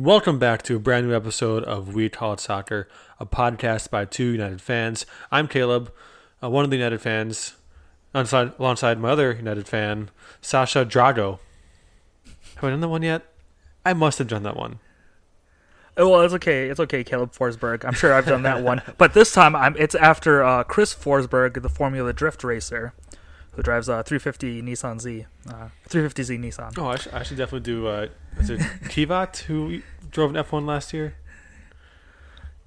Welcome back to a brand new episode of We Call It Soccer, a podcast by two United fans. I'm Caleb, uh, one of the United fans, alongside, alongside my other United fan, Sasha Drago. Have I done that one yet? I must have done that one. Oh, Well, it's okay. It's okay, Caleb Forsberg. I'm sure I've done that one, but this time I'm. It's after uh, Chris Forsberg, the Formula Drift racer, who drives a 350 Nissan Z, uh, 350Z Nissan. Oh, I, sh- I should definitely do. Uh, is it Kvyat who drove an F1 last year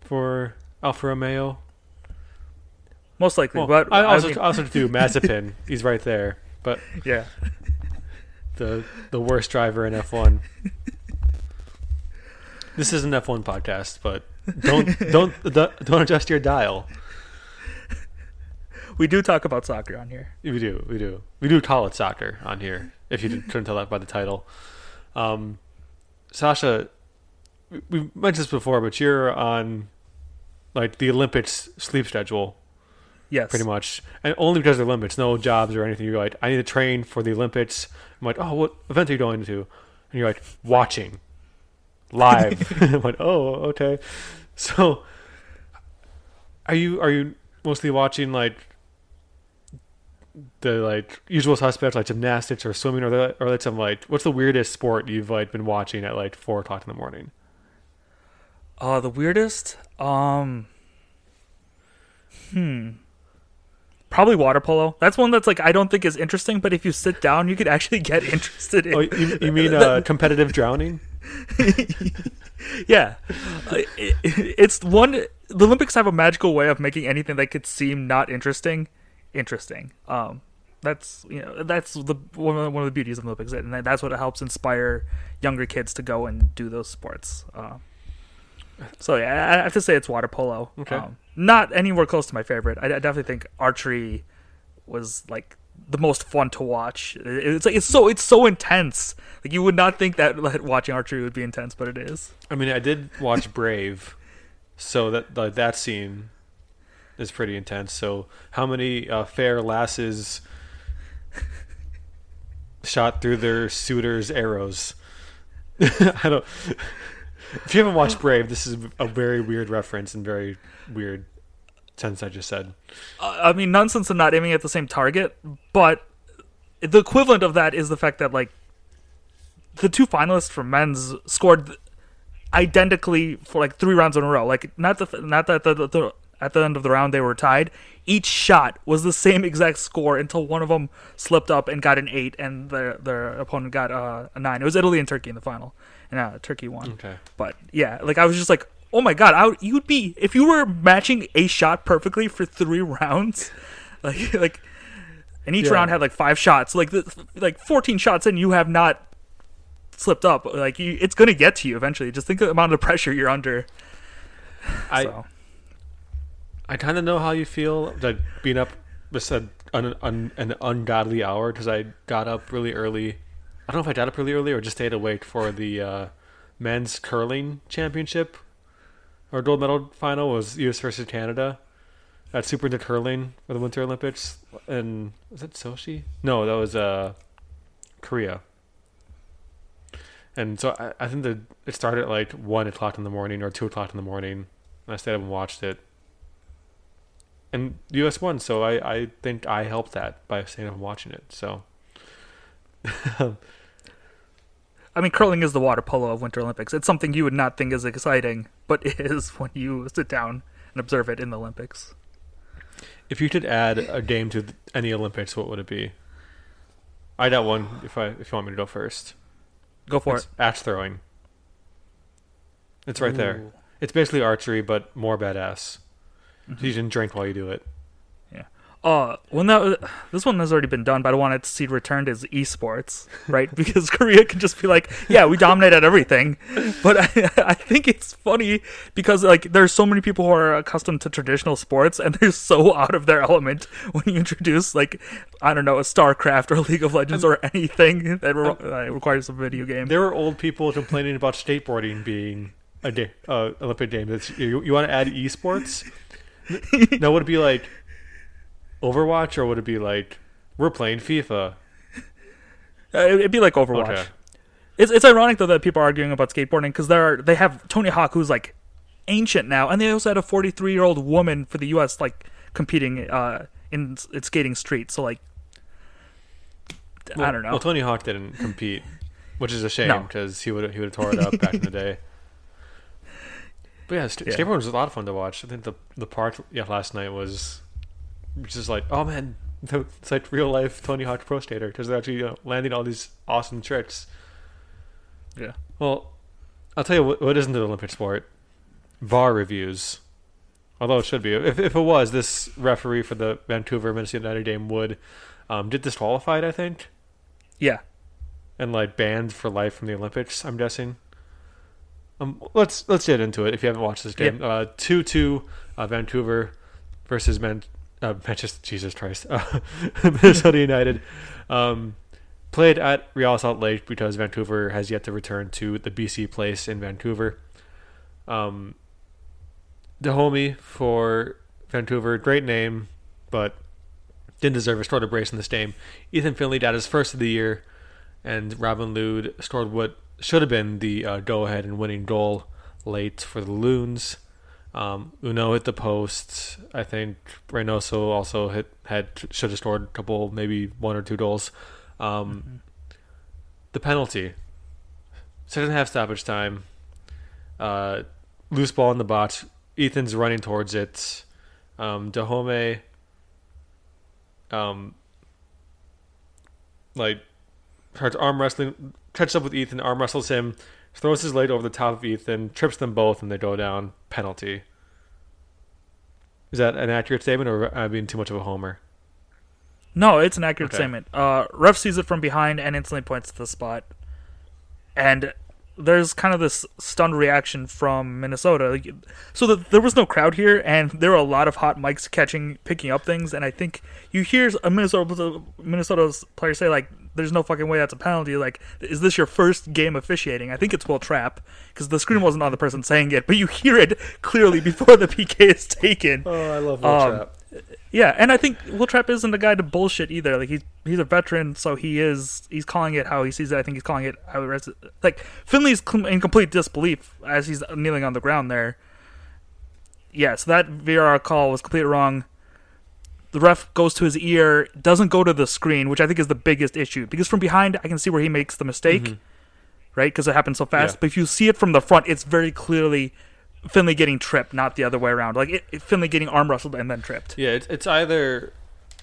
for Alfa Romeo? Most likely, Well, but I also mean, I also do Mazepin. He's right there, but yeah. the the worst driver in F1. This is an F1 podcast, but don't don't don't adjust your dial. We do talk about soccer on here. We do, we do, we do call it soccer on here. If you couldn't tell that by the title, um, Sasha, we've mentioned this before, but you're on like the Olympics sleep schedule Yes, pretty much, and only because of the Olympics, no jobs or anything. You're like, I need to train for the Olympics. I'm like, oh, what event are you going to? And you're like, watching live. I'm like, oh, okay. So, are you are you mostly watching like the like usual suspects, like gymnastics or swimming, or the, or like some like what's the weirdest sport you've like been watching at like four o'clock in the morning? Uh, the weirdest. Um. Hmm. Probably water polo. That's one that's like I don't think is interesting, but if you sit down, you could actually get interested in. Oh, you, you mean uh, competitive drowning? yeah, Uh, it- it's one. The Olympics have a magical way of making anything that could seem not interesting, interesting. Um, that's you know that's the one of the, one of the beauties of the Olympics, and that's what it helps inspire younger kids to go and do those sports. Uh, so yeah, I have to say it's water polo. Okay. Um, not anywhere close to my favorite. I, I definitely think archery was like the most fun to watch. It- It's like it's so it's so intense. Like you would not think that like, watching archery would be intense, but it is. I mean, I did watch Brave, so that like, that scene is pretty intense. So, how many uh, fair lasses shot through their suitors' arrows? I don't. If you haven't watched Brave, this is a very weird reference and very weird sentence I just said. Uh, I mean, nonsense and not aiming at the same target, but the equivalent of that is the fact that like the two finalists for men's scored identically for like three rounds in a row. Like not the not that the, the, the at the end of the round they were tied. Each shot was the same exact score until one of them slipped up and got an eight, and their their opponent got uh, a nine. It was Italy and Turkey in the final, and uh, Turkey won. Okay. But yeah, like I was just like, oh my god, I would, you'd be if you were matching a shot perfectly for three rounds, like like, and each Yeah. round had like five shots, like the, like fourteen shots, and you have not slipped up. Like you, it's gonna get to you eventually. Just think of the amount of pressure you're under. I so. I kind of know how you feel like being up just a, an, an, an ungodly hour because I got up really early. I don't know if I got up really early or just stayed awake for the uh, men's curling championship or gold medal final was U.S. versus Canada at Super Inter curling for the Winter Olympics. And was it Sochi? No, that was uh, Korea. And so I, I think that it started at like one o'clock in the morning or two o'clock in the morning. And I stayed up and watched it and the U.S. won, so I, I think I helped that by staying up and watching it. So I mean, curling is the water polo of Winter Olympics. It's something you would not think is exciting, but it is when you sit down and observe it in the Olympics. if you could add a game to any Olympics, what would it be? I got one. If I if you want me to go first, Go for it's it. axe throwing. It's right there. It's basically archery, but more badass. Mm-hmm. So you can drink while you do it. Uh, when that this one has already been done, but I wanted to see returned as esports, right? because Korea can just be like, yeah, we dominate at everything. But I, I think it's funny because like there's so many people who are accustomed to traditional sports and they're so out of their element when you introduce like I don't know a StarCraft or League of Legends or anything that re- uh, requires a video game. There were old people complaining about skateboarding being a da- uh, Olympic game. That's, you, you want to add esports? now would it be like Overwatch or would it be like we're playing FIFA? Uh, it'd be like Overwatch. Okay. It's it's ironic though that people are arguing about skateboarding because there are they have Tony Hawk who's like ancient now, and they also had a 43 year old woman for the U.S. like competing uh, in, in skating street. So like, Well, I don't know. Well, Tony Hawk didn't compete, which is a shame No. because he would he would have tore it up back in the day. But yeah, st- Yeah. skateboarding was a lot of fun to watch. I think the the part yeah last night was just like oh man, it's like real life Tony Hawk Pro Skater because they're actually you know, landing all these awesome tricks. yeah. Well, I'll tell you what, what isn't an Olympic sport: bar reviews. Although it should be. If if it was, this referee for the Vancouver Minnesota United game would um, get disqualified. I think Yeah. and like banned for life from the Olympics. I'm guessing. Um, let's let's get into it. If you haven't watched this game, uh, two two, uh, Vancouver versus Man, uh, Manchester. Jesus Christ, uh, Minnesota United. Um, played at Real Salt Lake because Vancouver has yet to return to the BC place in Vancouver. Um, for Vancouver, great name, but didn't deserve a starter brace in this game. Ethan Finlay got his first of the year, and Robin Lod scored what should have been the uh, go-ahead and winning goal late for the Loons. Um, Hunou hit the post. I think Reynoso also hit had should have scored a couple, maybe one or two goals. Um, The penalty, second half stoppage time. Uh, loose ball in the box. Ethan's running towards it. Um, Dájome, um, like starts arm wrestling, catches up with Ethan, arm wrestles him, throws his leg over the top of Ethan, trips them both, and they go down. Penalty. Is that an accurate statement, or am I being too much of a homer? No, it's an accurate Okay. statement. Uh, ref sees it from behind and instantly points to the spot. And there's kind of this stunned reaction from Minnesota. So that there was no crowd here, and there were a lot of hot mics catching, picking up things. And I think you hear a Minnesota Minnesota's player say like, "There's no fucking way that's a penalty." Like, is this your first game officiating? I think it's Wil Trapp because the screen wasn't on the person saying it, but you hear it clearly before the PK is taken. Oh, I love Will Um, Yeah, and I think Wil Trapp isn't the guy to bullshit either. Like he's he's a veteran, so he is he's calling it how he sees it. I think he's calling it how it res- like Finlay's in complete disbelief as he's kneeling on the ground there. Yeah, so that VAR call was completely wrong. The ref goes to his ear, doesn't go to the screen, which I think is the biggest issue because from behind I can see where he makes the mistake, right? Because it happens so fast. Yeah. But if you see it from the front, it's very clearly Finlay getting tripped, not the other way around. Like it, it- Finlay getting arm wrestled and then tripped. Yeah, it's, it's either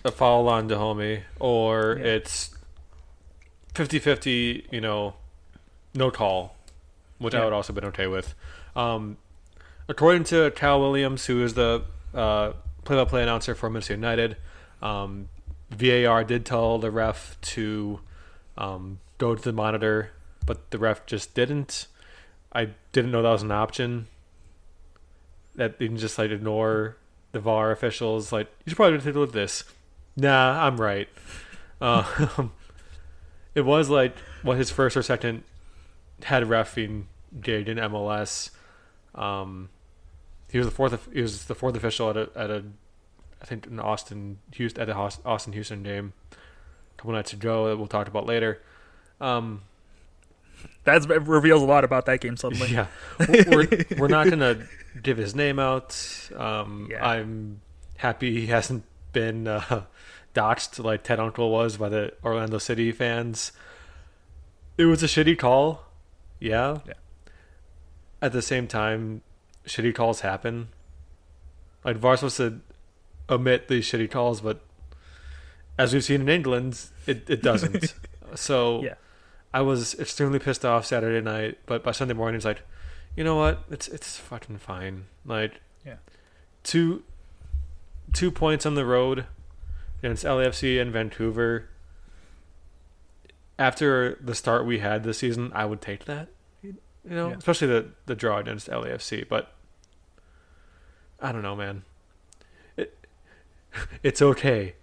a foul on Dájome or Yeah. it's 50-50, you know, no call, which I would also have been okay with. Um, according to Cal Williams, who is the uh, play-by-play announcer for Minnesota United, um, VAR did tell the ref to um, go to the monitor, but the ref just didn't. I didn't know that was an option. That you can just like ignore the VAR officials. Like you should probably take a look at this. Nah, I'm right. Uh, it was like what his first or second head refing gig in MLS. Um, he was the fourth. He was the fourth official at a at a, I think in Austin Houston at the Austin Houston game a couple nights ago that we'll talk about later. Um, That reveals a lot about that game suddenly. yeah, we're we're not gonna give his name out. Um, Yeah. I'm happy he hasn't been uh, doxxed like Ted Unkel was by the Orlando City fans. It was a shitty call, yeah. Yeah. At the same time, shitty calls happen. Like VAR's supposed to omit these shitty calls, but as we've seen in England, it, it doesn't. so Yeah. I was extremely pissed off Saturday night, but by Sunday morning, it's like, you know what? It's it's fucking fine. Like, Yeah. two two points on the road against LAFC and Vancouver. After the start we had this season, I would take that. You know, Yeah. especially the the draw against LAFC. But I don't know, man. It it's okay.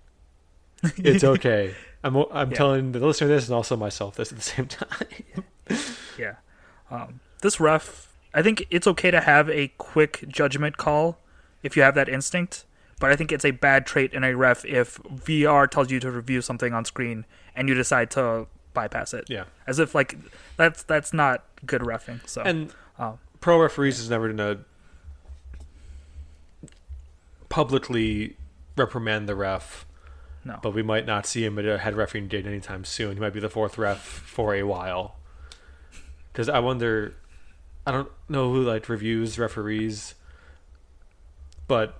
It's okay. I'm I'm Yeah. telling the listener this and also myself this at the same time. Yeah. Um, this ref, I think it's okay to have a quick judgment call if you have that instinct, but I think it's a bad trait in a ref if VAR tells you to review something on screen and you decide to bypass it. Yeah. As if like that's that's not good refing. So And um, pro referees is never gonna publicly reprimand the ref. No. But we might not see him at a head refereeing gig anytime soon. He might be the fourth ref for a while. Because I wonder, I don't know who like reviews referees, but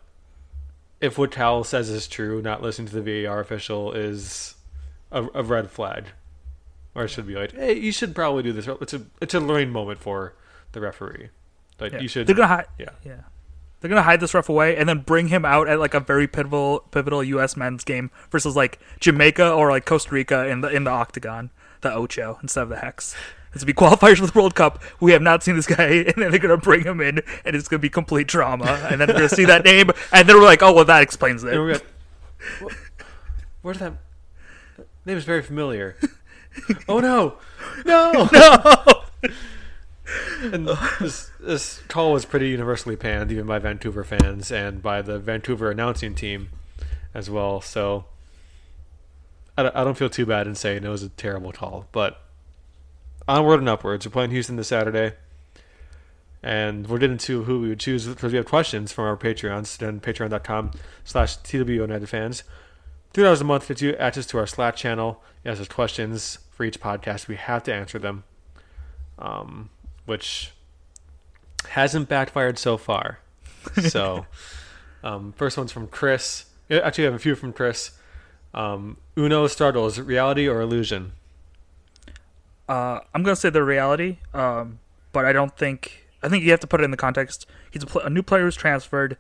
if what Tal says is true, not listening to the VAR official is a, a red flag, or it should be like, hey, you should probably do this. It's a it's a learning moment for the referee. Like yeah. you should, They're gonna hide. yeah. Yeah. They're gonna hide this ref away and then bring him out at like a very pivotal pivotal U.S. men's game versus like Jamaica or like Costa Rica in the in the octagon, the Ocho instead of the hex. This will be qualifiers for the World Cup. We have not seen this guy, and then they're gonna bring him in, and it's gonna be complete drama. And then we're gonna see that name, and then we're like, oh well, that explains it. gonna, where's that? that name is very familiar. oh no, no, no! And this this call was pretty universally panned, even by Vancouver fans and by the Vancouver announcing team as well. So I don't, I don't feel too bad in saying it was a terrible call, but onward and upwards. We're playing Houston this Saturday. And we're getting to who we would choose because we have questions from our Patreons and patreon.com slash TW United fans. Two dollars a month gets you access to our Slack channel. It has questions for each podcast. We have to answer them, um, which hasn't backfired so far. So, um, first one's from Chris. Actually, I have a few from Chris. Um, Hunou struggles: reality or illusion? Uh, I'm gonna say the reality, um, but I don't think. I think you have to put it in the context. He's a, pl- a new player who's transferred,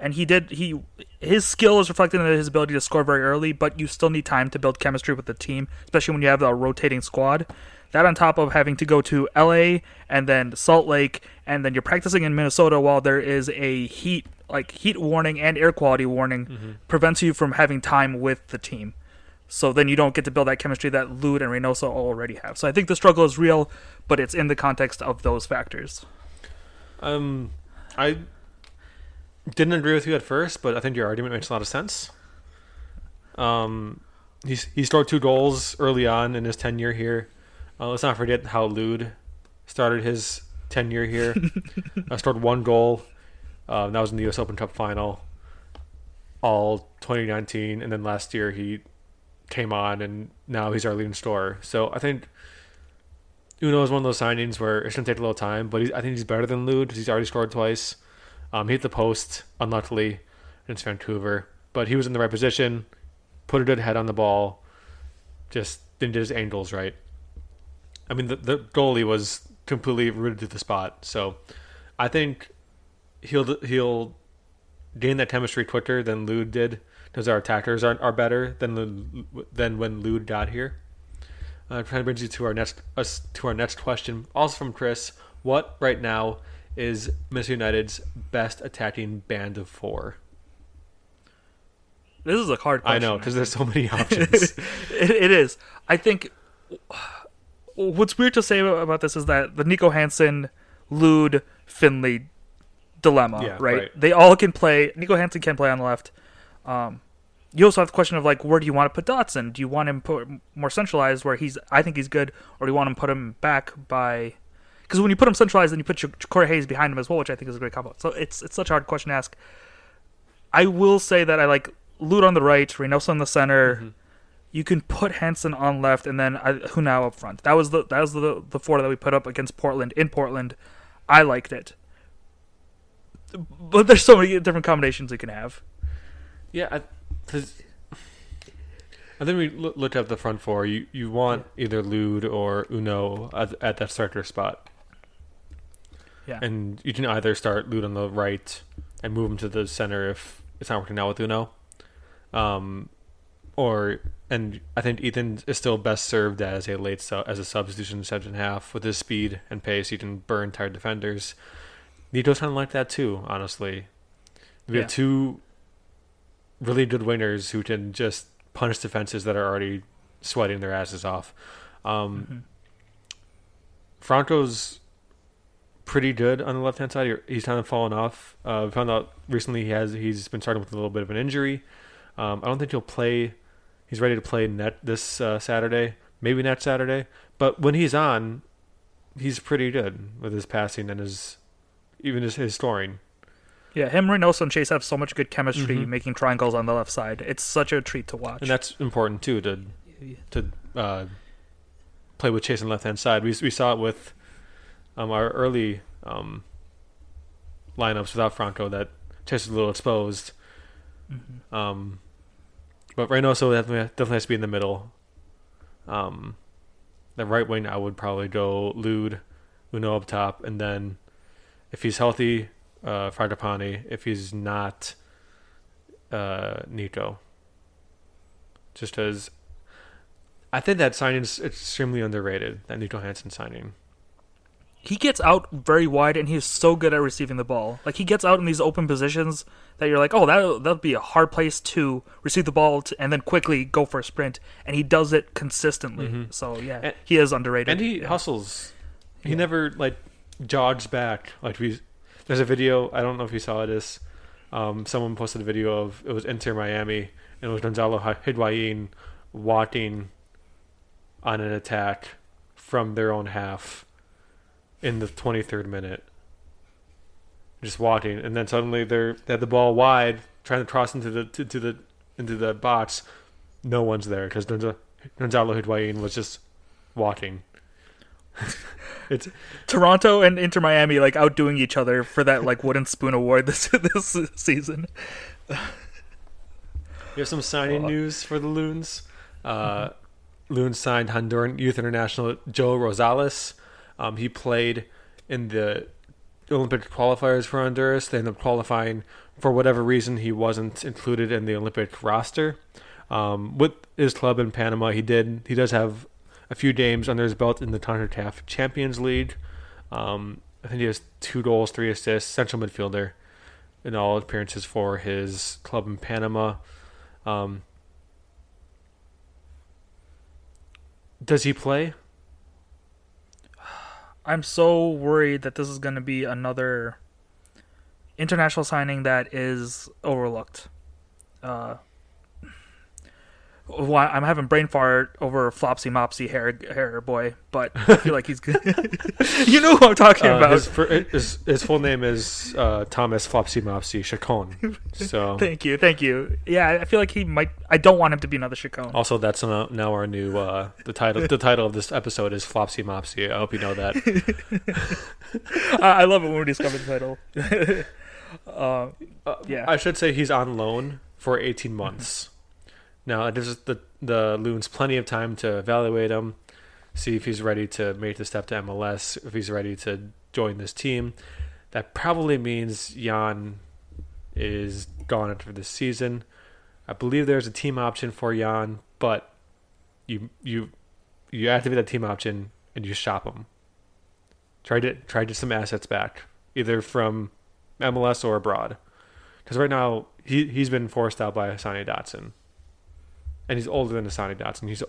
and he did he his skill is reflected in his ability to score very early. But you still need time to build chemistry with the team, especially when you have a rotating squad. That on top of having to go to LA and then Salt Lake, and then you're practicing in Minnesota while there is a heat like heat warning and air quality warning prevents you from having time with the team. So then you don't get to build that chemistry that Lod and Reynoso already have. So I think the struggle is real, but it's in the context of those factors. Um, I didn't agree with you at first, but I think your argument makes a lot of sense. Um, he's he scored two goals early on in his tenure here. Uh, let's not forget how Lod started his tenure here. uh, scored one goal. Uh, that was in the U.S. Open Cup final, all 2019, and then last year he came on, and now he's our leading scorer. So I think Hunou is one of those signings where it's gonna take a little time, but he's, I think he's better than Lod because he's already scored twice. Um, he hit the post, unluckily, against Vancouver, but he was in the right position, put a good head on the ball, just didn't get his angles right. I mean, the, the goalie was completely rooted to the spot, so I think he'll he'll gain that chemistry quicker than Lod did because our attackers are are better than the, than when Lod got here. Uh, kind of brings you to our next us to our next question, also from Chris. What right now is Minnesota United's best attacking band of four? This is a hard I know because there's so many options. it, it is. I think what's weird to say about this is that the Niko Hansen, Lod, Finlay dilemma, Yeah, right? right. They all can play. Niko Hansen can play on the left. Um, you also have the question of like, where do you want to put Dotson? Do you want him put more centralized, where he's, I think he's good, or do you want him put him back by? Because when you put him centralized, then you put your Corey Hayes behind him as well, which I think is a great combo. So it's it's such a hard question to ask. I will say that I like Lod on the right, Reynoso in the center. Mm-hmm. You can put Hansen on left, and then who now up front. That was the that was the the four that we put up against Portland in Portland. I liked it, but there's so many different combinations you can have. Yeah, I, I think we looked at the front four. You you want either Lod or Hunou at, at that starter spot, Yeah, and you can either start Lod on the right and move him to the center if it's not working out with Hunou, um, or and I think Ethan is still best served as a late sub, as a substitution second half with his speed and pace. He can burn tired defenders. Nito's kind of like that too, honestly. We Yeah. have two really good wingers who can just punish defenses that are already sweating their asses off. Um, Mhm. Franco's pretty good on the left hand side. He's kind of fallen off. Uh, we found out recently he has he's been starting with a little bit of an injury. Um, I don't think he'll play. He's ready to play net this uh, Saturday, Maybe not Saturday, but when he's on, he's pretty good with his passing and his even his, his scoring. Yeah, him, Reynoso, and Chase have so much good chemistry making triangles on the left side. It's such a treat to watch. And that's important too to to uh, play with Chase on the left hand side. We we saw it with um, our early um, lineups without Franco that Chase was a little exposed. Um, but Reynoso definitely definitely has to be in the middle. Um, the right wing, I would probably go Lod, Hunou up top, and then if he's healthy, uh, Fragapane. If he's not, uh, Niko. Just as I think that signing is extremely underrated. That Niko Hansen signing. He gets out very wide and he's so good at receiving the ball. Like he gets out in these open positions that you're like, oh, that that'll be a hard place to receive the ball to, and then quickly go for a sprint, and he does it consistently. So yeah, And- he is underrated. and he Yeah. hustles. He Yeah. never like jogs back. Like we, there's a video. I don't know if you saw this. Um, someone posted a video of it was Inter Miami and it was Gonzalo Hi- Higuain walking on an attack from their own half in the 23rd minute. Just walking, and then suddenly they're they had the ball wide, trying to cross into the to, to the into the box. No one's there because Gonzalo Higuain was just walking. it's Toronto and Inter Miami like outdoing each other for that like wooden spoon award this this season. we have some signing news for the Loons. Uh, Loons signed Honduran youth international Joe Rosales. Um, he played in the Olympic qualifiers for Honduras. They ended up qualifying for whatever reason. He wasn't included in the Olympic roster. Um, with his club in Panama, he did. He does have a few games under his belt in the CONCACAF Champions League. Um, I think he has two goals, three assists. Central midfielder in all appearances for his club in Panama. Um, does he play? I'm so worried that this is going to be another international signing that is overlooked. Uh, well, I'm having brain fart over Flopsy Mopsy hair hair boy, but I feel like he's good. you know who I'm talking Uh, about. his, his, his full name is uh, Thomas Flopsy Mopsy Chacon. So Thank you, thank you. Yeah, I feel like he might. I don't want him to be another Chacon. also that's now, now our new uh, the title. The title of this episode is Flopsy Mopsy. I hope you know that. I, I love it when we discover the title. uh, Uh, Yeah. I should say he's on loan for 18 months. Now, it gives the the Loons plenty of time to evaluate him, see if he's ready to make the step to MLS, if he's ready to join this team. That probably means Jan is gone after this season. I believe there's a team option for Jan, but you you you activate that team option and you shop him. Try to try to get some assets back, either from MLS or abroad. Because right now he he's been forced out by Hassani Dotson, and he's older than Hassani Dotson. He's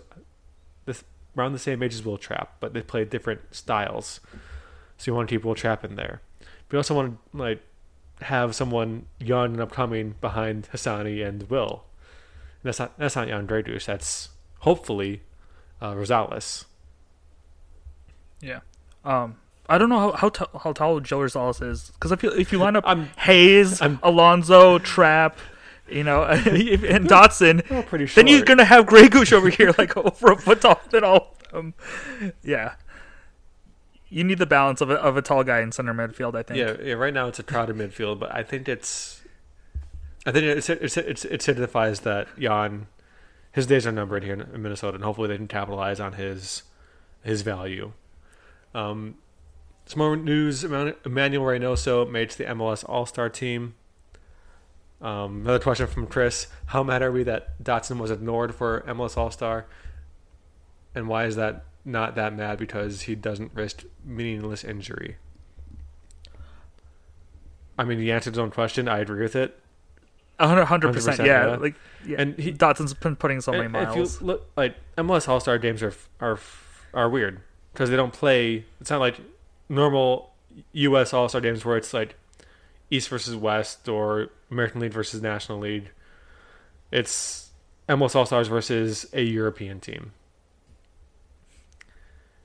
this around the same age as Wil Trapp, but they play different styles. So you want to keep Wil Trapp in there, but you also want to like have someone young and upcoming behind Hassani and Will. And that's not that's not Jan. That's hopefully uh, Rosales. yeah. Um, I don't know how how, t- how tall Joe Rosales is because if you if you line up I'm Hayes, I'm- Alonso, Trapp, you know, and Dotson, oh, pretty sure. then you're gonna have Grey Goose over here like over a foot taller than all of them. Yeah. You need the balance of a, of a tall guy in center midfield, I think. Yeah, yeah. Right now it's a crowded midfield, but I think it's, I think it's, it's, it's, it signifies that Jan, his days are numbered here in in Minnesota, and hopefully they can capitalize on his, his value. Um, some more news: Emmanuel Reynoso made to the MLS All Star team. Um, another question from Chris: How mad are we that Dotson was ignored for MLS All Star? And why is that not that mad? Because he doesn't risk meaningless injury. I mean, he answered his own question. I agree with it. A hundred hundred percent. 100%, Yeah, yeah. like yeah. And he- Dotson's been putting so many miles. you look like MLS All Star games are are are weird because they don't play. It's not like normal U.S. All Star games where it's like East versus West or American League versus National League. It's MLS All Stars versus a European team.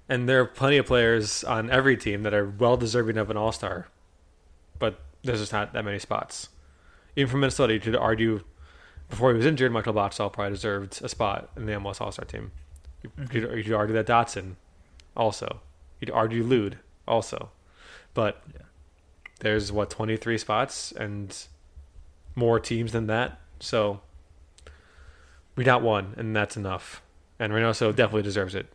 And there are plenty of players on every team that are well deserving of an All Star, but there's just not that many spots. Even from Minnesota, you could argue before he was injured, Michael Boxall probably deserved a spot in the MLS All Star team. You, mm-hmm. could, you could argue that Dotson also. You'd argue Lod also. But Yeah. there's what 23 spots and more teams than that. So we got one, and that's enough. And Reynoso definitely deserves it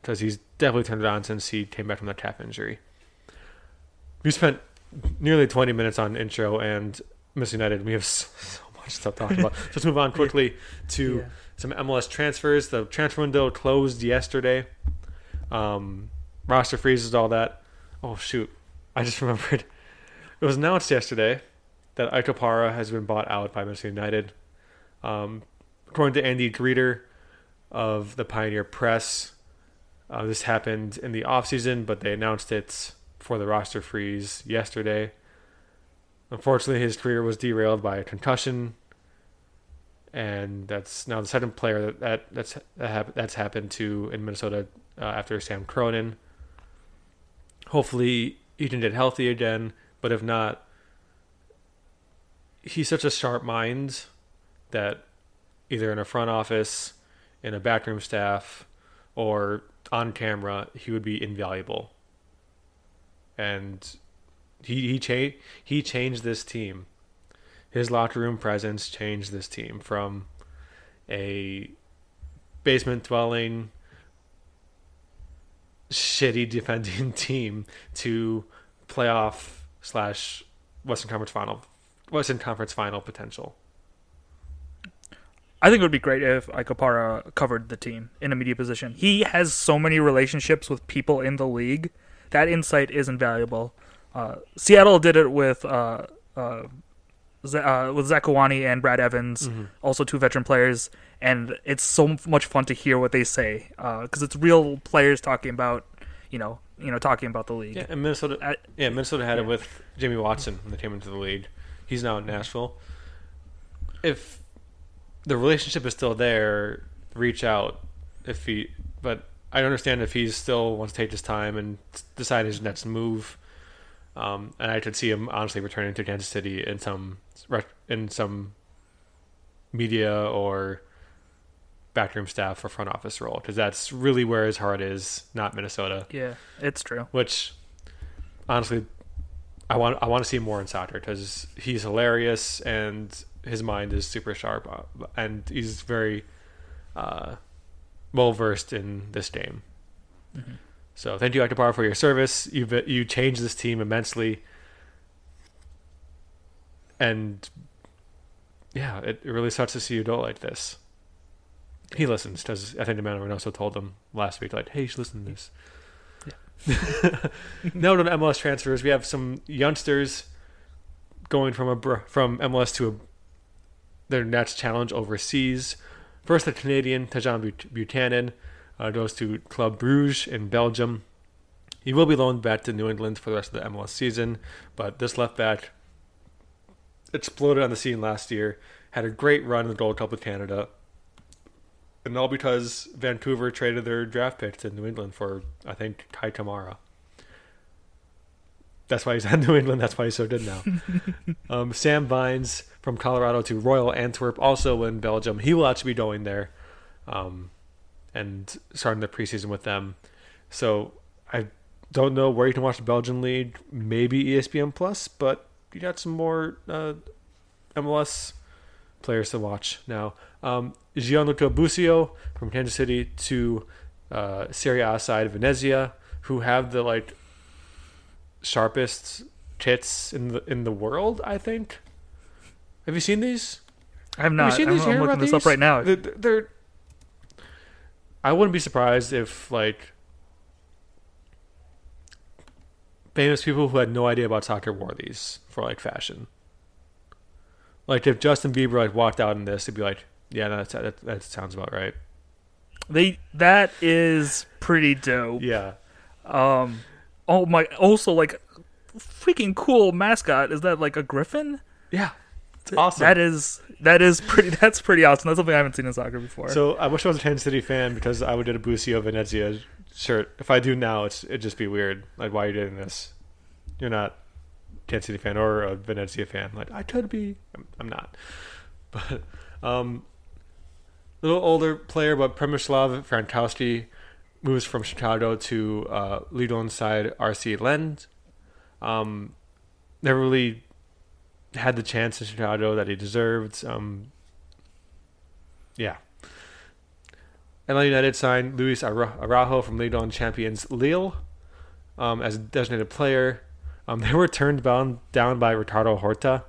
because he's definitely turned it on since he came back from that calf injury. We spent nearly 20 minutes on intro and Miss United. We have so, so much stuff to talk about. Let's move on quickly to Yeah. some MLS transfers. The transfer window closed yesterday. Um, roster freezes, all that. Oh shoot! I just remembered. It was announced yesterday that Ike Opara has been bought out by Minnesota United. Um, according to Andy Greder of the Pioneer Press, uh, this happened in the offseason, but they announced it for the roster freeze yesterday. Unfortunately, his career was derailed by a concussion, and that's now the second player that, that that's that hap- that's happened to in Minnesota uh, after Sam Cronin. Hopefully, he can get healthy again, but if not, he's such a sharp mind that either in a front office, in a backroom staff, or on camera, he would be invaluable. And he he cha- he changed this team. His locker room presence changed this team from a basement dwelling shitty defending team to playoff slash Western Conference final Western Conference final potential. I think it would be great if Ike Opara covered the team in a media position. He has so many relationships with people in the league. That insight is invaluable. Uh, Seattle did it with uh, uh, Z- uh, with Zakuani and Brad Evans, also two veteran players, and it's so much fun to hear what they say because it's real players talking about, you know, you know, talking about the league. Yeah, and Minnesota. Yeah, Minnesota had it with Jamie Watson when they came into the league. He's now in Nashville. If the relationship is still there, reach out. If he, but I understand if he still wants to take his time and decide his next move. Um, and I could see him honestly returning to Kansas City in some in some media or backroom staff or front office role because that's really where his heart is, not Minnesota Yeah, it's true. which honestly I want I want to see more in soccer because he's hilarious and his mind is super sharp uh, and he's very uh, well versed in this game. So thank you, Ike Opara, for your service. You you changed this team immensely, and yeah, it, it really sucks to see you do it like this. He listens because I think the man also told him last week, like, "Hey, you should listen to this." Note on MLS transfers, we have some youngsters going from a from MLS to a, their next challenge overseas. First, the Canadian Tajon Buchanan uh, goes to Club Bruges in Belgium. He will be loaned back to New England for the rest of the MLS season, but this left back exploded on the scene last year. Had a great run in the Gold Cup with Canada, and all because Vancouver traded their draft pick to New England for I think Kei Kamara. That's why he's at New England. That's why he's so good now. um, Sam Vines from Colorado to Royal Antwerp, also in Belgium. He will actually be going there, um, and starting the preseason with them. So I don't know where you can watch the Belgian league. Maybe ESPN Plus, but you got some more uh, MLS players to watch now. Um, Gianluca Busio from Kansas City to uh, Serie A side Venezia, who have the like sharpest tits in the in the world. I think. Have you seen these? I've not. Have you seen I'm, these? I'm looking about this up these? right now. They're, they're- I wouldn't be surprised if like famous people who had no idea about soccer wore these for like fashion. Like if Justin Bieber like walked out in this, it'd be like, yeah, no, that's, that that sounds about right. They that is pretty dope. Yeah, Um, oh my! Also, like, freaking cool mascot. Is that like a griffin? yeah, awesome. That is that is pretty. That's pretty awesome. That's something I haven't seen in soccer before. So I wish I was a Kansas City fan because I would get a Busio Venezia shirt. If I do now, it's it'd just be weird. Like, why are you doing this? You're not Kansas City fan or a Venezia fan. Like, I could be. I'm, I'm not. But um, little older player, but Przemysław Frankowski moves from Chicago to uh, side RC Lens. Um, never really had the chance in Chicago that he deserved. Um, yeah. Atlanta United signed Luis Araujo from Lidl champions Lille um, as a designated player. Um, they were turned down, down by Ricardo Horta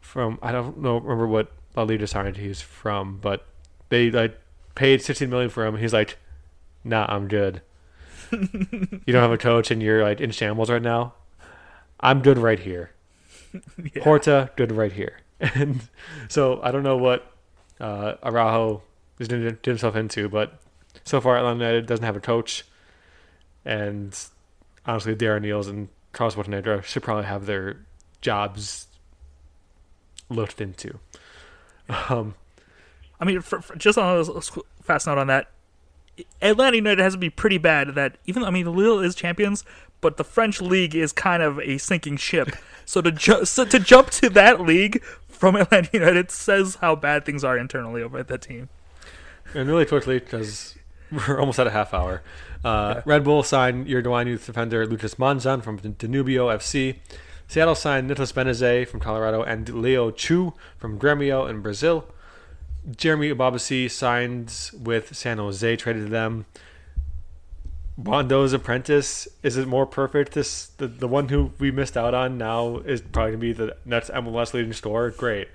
from I don't know remember what La Liga signed he's from, but they like paid 16 million for him. He's like, "Nah, I'm good. you don't have a coach, and you're like in shambles right now. I'm good right here. yeah. Horta, good right here." And so I don't know what uh, Araujo is getting himself into, but so far Atlanta United doesn't have a coach, and honestly, Darren Eales and Carlos Bocanegra should probably have their jobs looked into. Um, I mean, for, for just on a fast note on that, Atlanta United has to be pretty bad that even though, I mean Lille is champions, but the French league is kind of a sinking ship. so to ju- so to jump to that league from Atlanta United says how bad things are internally over at that team. And really quickly, because we're almost at a half hour, uh. Red Bull signed Uruguayan youth defender Lucas Monzon from Danubio FC. Seattle signed Nicolas Benezet from Colorado and Leo Chu from Gremio in Brazil. Jeremy Ebobisse signs with San Jose, traded to them. Bondo's apprentice is it more perfect? This the, the one who we missed out on now is probably gonna be the next MLS leading scorer. Great,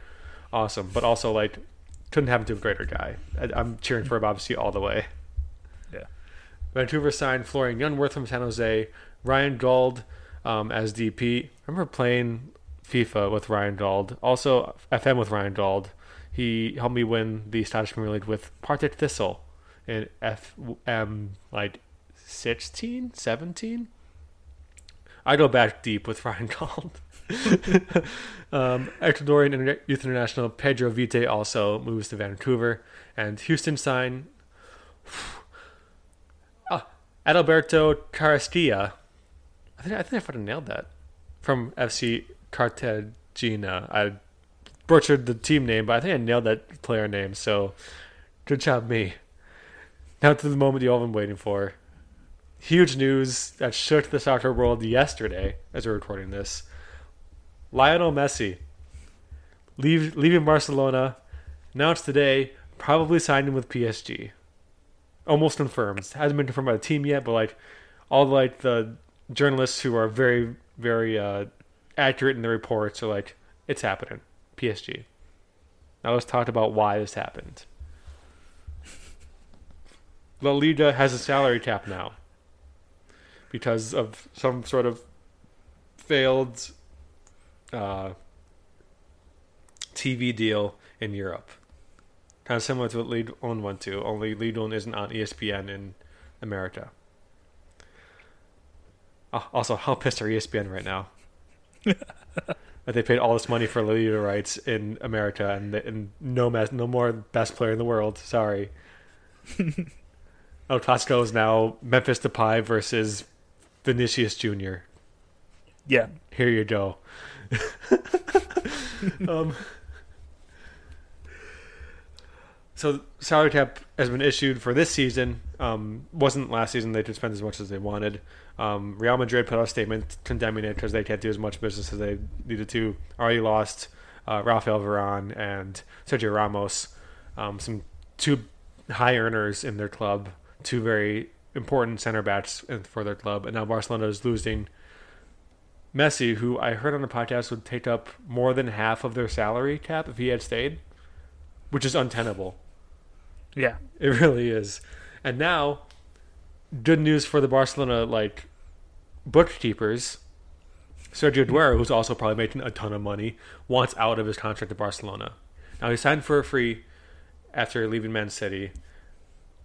awesome, but also like couldn't happen to a greater guy. I, am cheering for Ebobisse all the way. Vancouver signed Florian Jungwirth from San Jose. Ryan Gauld um, as DP. I remember playing FIFA with Ryan Gauld. Also FM with Ryan Gauld. He helped me win the Scottish Premier League with Partick Thistle in FM like 16, 17. I go back deep with Ryan Gauld. um, Ecuadorian Youth International Pedro Vite also moves to Vancouver, and Houston sign Adalberto Carrasquilla I think I think I fucking nailed that from FC Cartagena. I butchered the team name, but I think I nailed that player name. So good job, me. Now to the moment you all have been waiting for. Huge news that shook the soccer world yesterday as we're recording this. Lionel Messi leave, leaving Barcelona announced today, probably signing with PSG. Almost confirmed. Hasn't been confirmed by the team yet, but like all the, like the journalists who are very, very uh, accurate in the reports are like, it's happening. PSG. Now let's talk about why this happened. La Liga has a salary cap now because of some sort of failed uh, TV deal in Europe. Kind of similar to what Ligue 1 went to, only Ligue 1 isn't on ESPN in America. Oh, also, how pissed are ESPN right now? that they paid all this money for Liga rights in America and, and no no more best player in the world. Sorry. El Clasico is now Memphis Depay versus Vinicius Jr. Yeah. Here you go. um, so salary cap has been issued for this season. Um, wasn't last season. They could spend as much as they wanted. Um, Real Madrid put out a statement condemning it because they can't do as much business as they needed to. Already lost uh, Rafael Varane and Sergio Ramos, um, some two high earners in their club, two very important center backs for their club, and now Barcelona is losing Messi, who I heard on the podcast would take up more than half of their salary cap if he had stayed, which is untenable. Yeah, it really is. And now, good news for the Barcelona like bookkeepers, Sergio Aguero, who's also probably making a ton of money, wants out of his contract at Barcelona. Now he signed for a free after leaving Man City,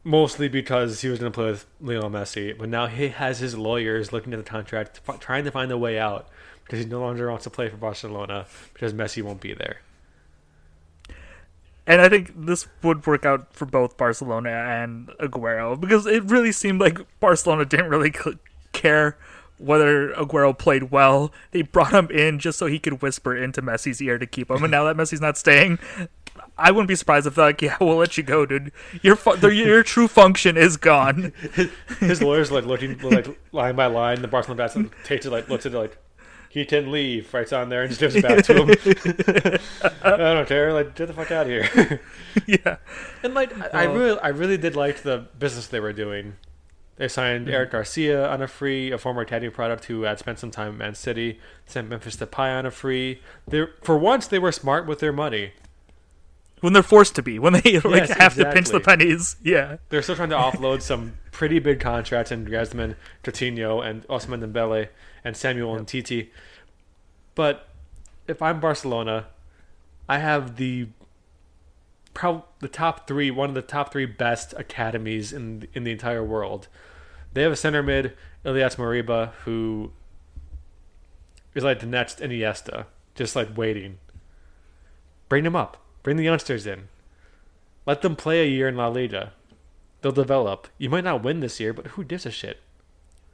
mostly because he was going to play with Lionel Messi. But now he has his lawyers looking at the contract, trying to find a way out because he no longer wants to play for Barcelona because Messi won't be there. And I think this would work out for both Barcelona and Aguero because it really seemed like Barcelona didn't really care whether Aguero played well. They brought him in just so he could whisper into Messi's ear to keep him. And now that Messi's not staying, I wouldn't be surprised if they're like, yeah, we'll let you go, dude. Your fu- the, your true function is gone. His lawyers like looking like line by line. The Barcelona bats takes it like looks at it like he can leave, writes on there, and just gives it back to him. I don't care. Like get the fuck out of here. yeah. and like I, I really, I really did like the business they were doing. They signed hmm. Eric Garcia on a free, a former Academy product who had spent some time at Man City. Sent Memphis Depay on a free. They, for once, they were smart with their money. When they're forced to be, when they like Yes, have to pinch the pennies. Yeah. They're still trying to offload some pretty big contracts in Griezmann, Coutinho, and Ousmane Dembele, and Samuel Umtiti. But if I'm Barcelona, I have the prob- the top three, one of the top three best academies in in the entire world. They have a center mid, Ilias Moriba, who is like the next Iniesta, just like waiting. Bring him up. Bring the youngsters in. Let them play a year in La Liga. They'll develop. You might not win this year, but who gives a shit?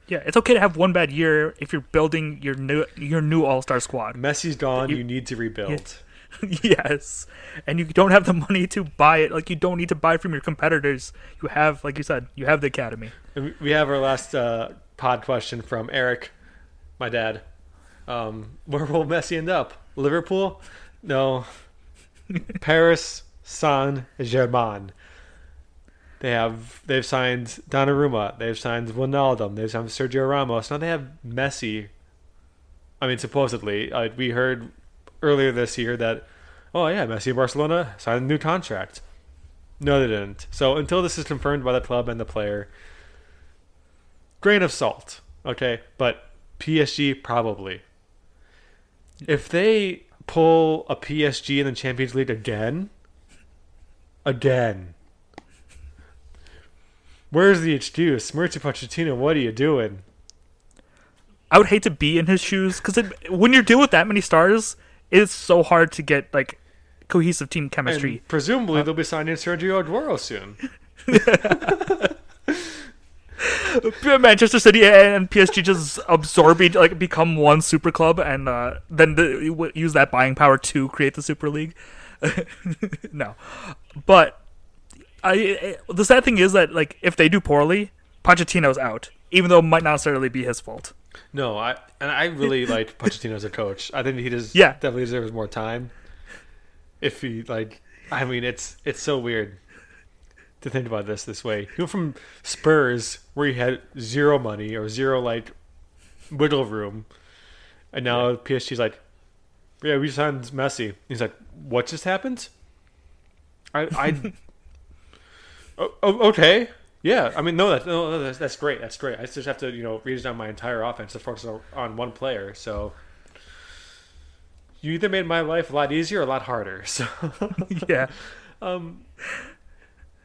Yeah, it's okay to have one bad year if you're building your new your new All Star squad. Messi's gone. You- You, need to rebuild. yes, and you don't have the money to buy it. Like you don't need to buy from your competitors. You have, like you said, you have the academy. And we- we have our last uh, pod question from Eric, my dad. Um, where will Messi end up? Liverpool? No. Paris Saint Germain. They have they've signed Donnarumma. They've signed Ronaldo. They've signed Sergio Ramos. Now they have Messi. I mean, supposedly, uh, we heard earlier this year that, oh yeah, Messi and Barcelona signed a new contract. No, they didn't. So until this is confirmed by the club and the player, grain of salt, okay? But PSG probably. If they pull a PSG in the Champions League again, again, where's the excuse? Mauricio Pochettino, what are you doing? I would hate to be in his shoes because when you're dealing with that many stars, it's so hard to get like cohesive team chemistry. And presumably uh, they'll be signing Sergio Aguero soon. Manchester City and PSG just absorb each, like become one super club, and uh, then the, use that buying power to create the Super League. no, but I, I the sad thing is that like if they do poorly, Pochettino's out, even though it might not necessarily be his fault. No, I and I really like Pochettino as a coach. I think he does Yeah. definitely deserves more time. If he like, I mean, it's it's so weird to think about this this way. you went from Spurs, where you had zero money or zero like wiggle room, and now PSG's like, yeah, we signed Messi. He's like, what just happened? I I. oh, oh, okay. Yeah, I mean, no, that's no, that's, that's great. That's great. I just have to, you know, redesign my entire offense to focus on, on one player. So you either made my life a lot easier or a lot harder. So yeah, um,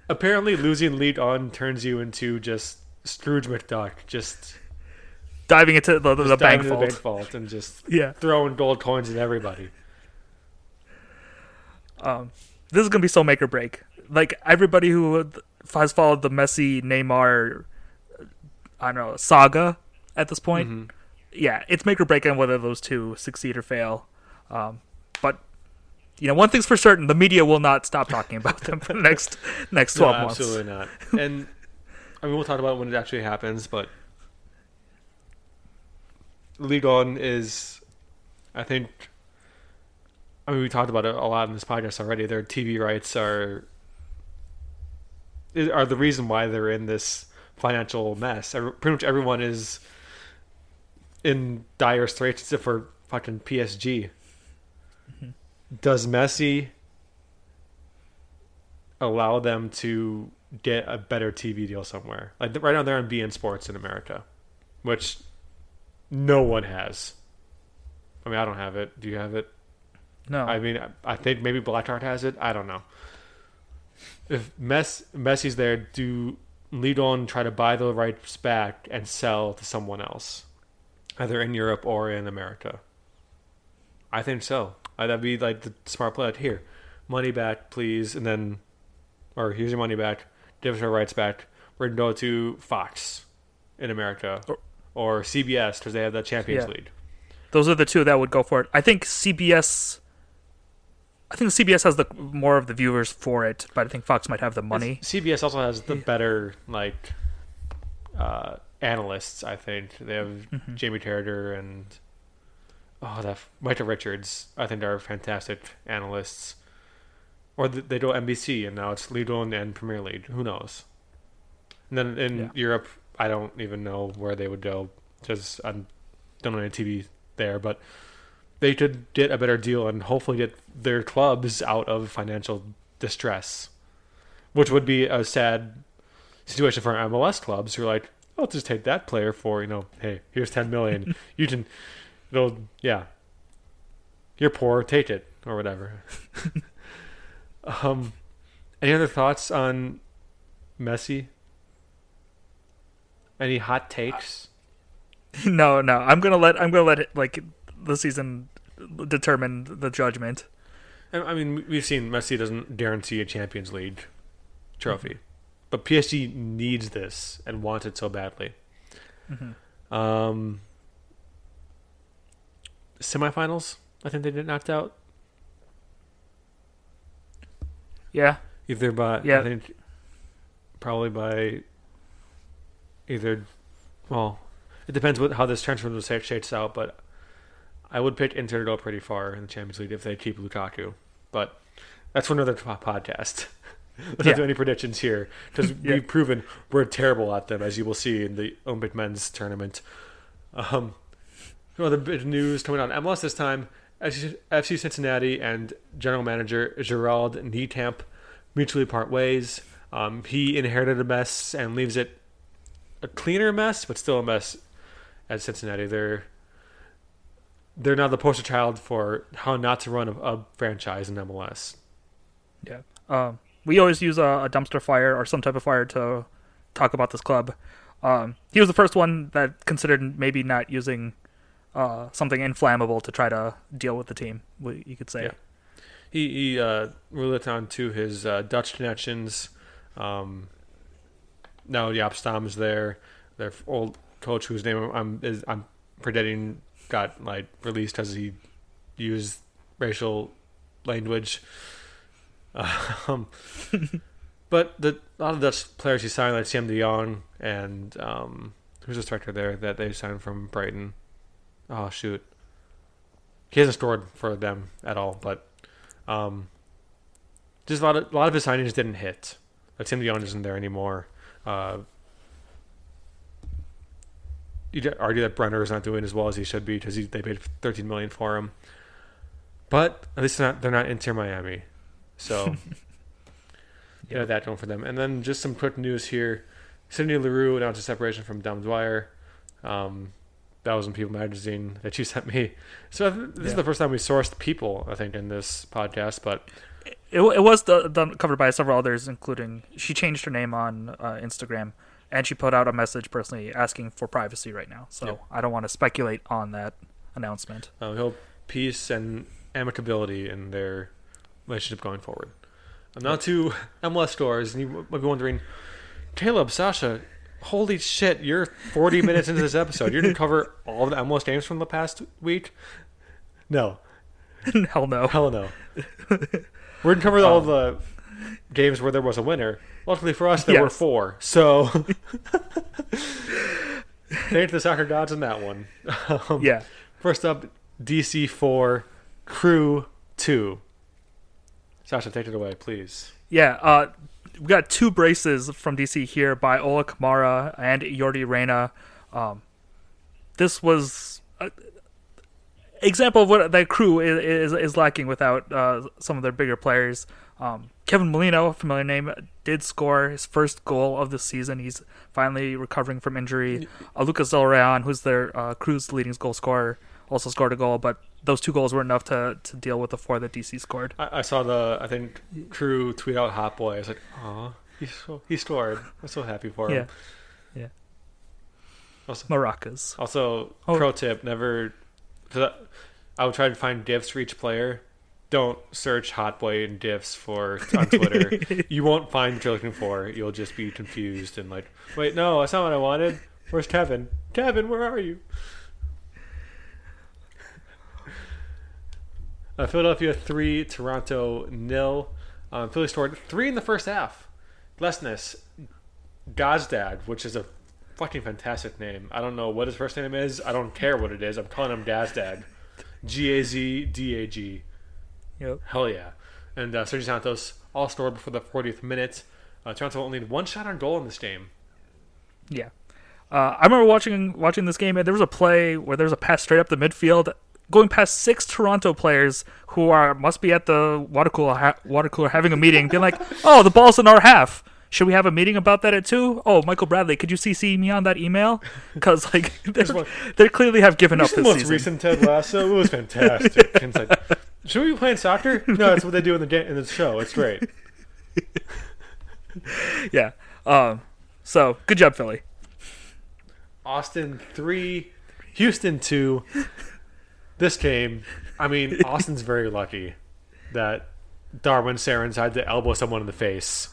apparently, losing lead on turns you into just Scrooge McDuck, just, diving into the, the, the bank into the vault. bank vault and just Yeah, throwing gold coins at everybody. um, this is gonna be so make or break. Like everybody who has followed the Messi, Neymar, I don't know saga at this point, Mhm. yeah, it's make or break on whether those two succeed or fail. Um, but you know, one thing's for certain: the media will not stop talking about them for the next next No, twelve months. absolutely not. And I mean, we'll talk about it when it actually happens, but Ligue 1 is, I think. I mean, we talked about it a lot in this podcast already. Their TV rights are are the reason why they're in this financial mess. Pretty much everyone is in dire straits except for fucking PSG. Mm-hmm. Does Messi allow them to get a better TV deal somewhere? Like right now, they're on beIN Sports in America, which no one has. I mean, I don't have it. Do you have it? No, I mean, I- think maybe Blackheart has it. I don't know. If Mess Messi's there, do Ligue 1 try to buy the rights back and sell to someone else, either in Europe or in America? I think so. Uh, That'd be like the smart play. Like, here, money back, please, and then, or here's your money back, give us our rights back. We're going to go to Fox in America Or- or CBS because they have the Champions Yeah. League. Those are the two that would go for it. I think CBS. I think CBS has the more of the viewers for it, but I think Fox might have the money. It's- CBS also has the better like uh, analysts. I think they have Mm-hmm. Jamie Carragher and oh, that Micah Richards. I think they're fantastic analysts. Or they do NBC, and now it's Ligue 1 and Premier League. Who knows? And then in Yeah. Europe, I don't even know where they would go because I don't know any TV there. But they could get a better deal and hopefully get their clubs out of financial distress, which would be a sad situation for MLS clubs who are like, "I'll just take that player for you know, hey, here's ten million. you can, it'll yeah, you're poor, take it or whatever." um, any other thoughts on Messi? Any hot takes? no, no. I'm gonna let I'm gonna let it like the season determine the judgment. I I mean, we've seen Messi doesn't guarantee a Champions League trophy, but PSG needs this and wants it so badly. Um, semifinals, I think they get knocked out Yeah, either by Yeah. I think probably by either well, it depends what how this transfer window shakes shakes out, but I would pick Inter to go pretty far in the Champions League if they keep Lukaku. But that's for another podcast. Let's Yeah. not do any predictions here because Yeah. we've proven we're terrible at them, as you will see in the Olympic men's tournament. Um, some other bit of news coming on MLS this time: FC FC Cincinnati and general manager Gerald Nijkamp mutually part ways. Um, he inherited a mess and leaves it a cleaner mess, but still a mess at Cincinnati. They're they're now the poster child for how not to run a, a franchise in MLS. yeah. Um, we always use a, a dumpster fire or some type of fire to talk about this club. Um, he was the first one that considered maybe not using uh, something inflammable to try to deal with the team. You could say. Yeah. He he uh, on to his uh, Dutch connections. Um, now Jaap is there. Their old coach, whose name I'm is I'm predicting, got like released because he used racial language. Um, but the a lot of Dutch players he signed, like Siem De Jong and um, who's the striker there that they signed from Brighton. Oh shoot, he hasn't scored for them at all, but um, just a lot of a lot of his signings didn't hit. Like Tim DeYoung isn't there anymore. Uh, you argue that Brenner is not doing as well as he should be because they paid 13 million for him. But at least they're not, they're not Inter Miami, so yeah, you know, that going for them. And then just some quick news here: Sydney Leroux announced a separation from Dom Dwyer. Um, in People Magazine that you sent me. So this is the first time we sourced people, I think, in this podcast. But It, it was do- done covered by several others, including she changed her name on uh, Instagram and she put out a message personally asking for privacy right now. So Yeah. I don't want to speculate on that announcement. uh, we hope peace and amicability in their relationship going forward. And now to MLS scores, and you might be wondering, Caleb, Sasha, holy shit, you're 40 minutes into this episode. You're going to cover all of the MLS games from the past week? No. Hell no. Hell no. We're going to cover all the games where there was a winner. Luckily for us, there were four. So, thank the soccer gods in that one. Um, Yeah. First up, DC 4, Crew 2. Sasha, take it away, please. Yeah, uh, we got two braces from DC here by Ola Kamara and Yordy Reyna. Um, this was a example of what that crew is, is, is lacking without uh, some of their bigger players. Um, Kevin Molino, familiar name, did score his first goal of the season. He's finally recovering from injury. Uh, Lucas Zelarayán, who's their uh, crew's leading goal scorer, also scored a goal, but those two goals were enough to, to deal with the four that DC scored. I, I saw the, I think, Crew tweet out Hot Boy. I was like, aw, he, so, he scored. I'm so happy for him. Yeah. Yeah. Also, Maracas. also Oh. pro tip, never. I I would try to find gifts for each player. don't search hot boy and diffs for on Twitter. you won't find what you're looking for. You'll just be confused and like, wait, no, that's not what I wanted. Where's Kevin? Kevin, where are you? Uh, Philadelphia three, Toronto nil. Um, Philly scored three in the first half. Lessness, Gazdag, which is a fucking fantastic name. I don't know what his first name is. I don't care what it is. I'm calling him Gazdad. G A Z D A G. Yep. Hell yeah. And uh, Sergio Santos all scored before the 40th minute. Uh, Toronto only had one shot on goal in this game. Yeah. Uh, I remember watching watching this game, and there was a play where there was a pass straight up the midfield, going past six Toronto players who are must be at the water cooler ha- water cooler having a meeting, being like, "Oh, the ball's in our half. Should we have a meeting about that at two? Oh, Michael Bradley, could you CC me on that email? Because like they clearly have given up This the most season. recent Ted Lasso. It was fantastic. Like, should we be playing soccer? No, that's what they do in the game in the show. It's great. Yeah. Um. So good job, Philly. Austin three, Houston two. This game, I mean, Austin's very lucky that Darwin Sarens had to elbow someone in the face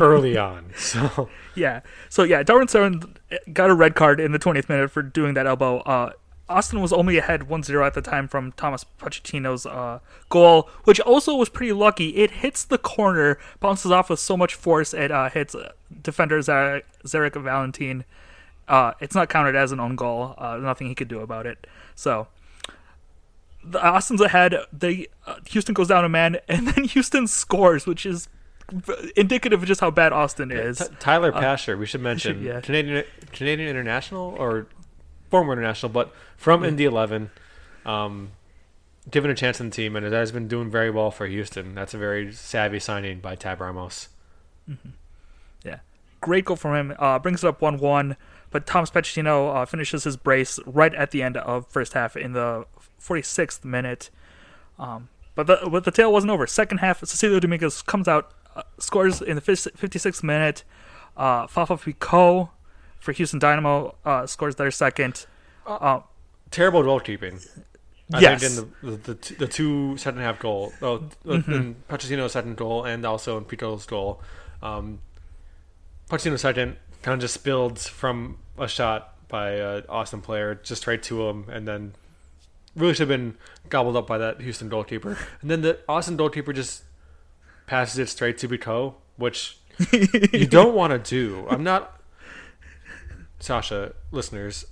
early on. So Yeah. So yeah, Darwin Cerén got a red card in the 20th minute for doing that elbow. Uh, Austin was only ahead 1-0 at the time from Thomas Pochettino's uh, goal, which also was pretty lucky. It hits the corner, bounces off with so much force, it uh, hits uh, defender Zarek, Zarek Valentin. Uh, it's not counted as an own goal. Uh, nothing he could do about it. So the Austin's ahead. They uh, Houston goes down a man, and then Houston scores, which is indicative of just how bad Austin is. T- Tyler Pasher, we should mention yeah. Canadian Canadian international or former international, but from Indy Eleven, um, given a chance in the team, and has been doing very well for Houston. That's a very savvy signing by Tab Ramos. Yeah, great goal from him. Uh, brings it up one-one, but Thomas Pochettino uh, finishes his brace right at the end of first half in the 46th minute. Um, but the but the tale wasn't over. Second half, Cecilio Dominguez comes out, uh, scores in the 56th minute. Uh, Fafa Picault for Houston Dynamo uh, scores their second. Uh, Terrible goalkeeping. I Yes. think in the the, the, the two second half goal, oh, in Pochettino's second goal, and also in Picault's goal. Um, Pochettino's second kind of just spilled from a shot by an Austin player just right to him, and then really should have been gobbled up by that Houston goalkeeper. And then the Austin goalkeeper just passes it straight to Picault, which you don't want to do. I'm not, Sasha, listeners,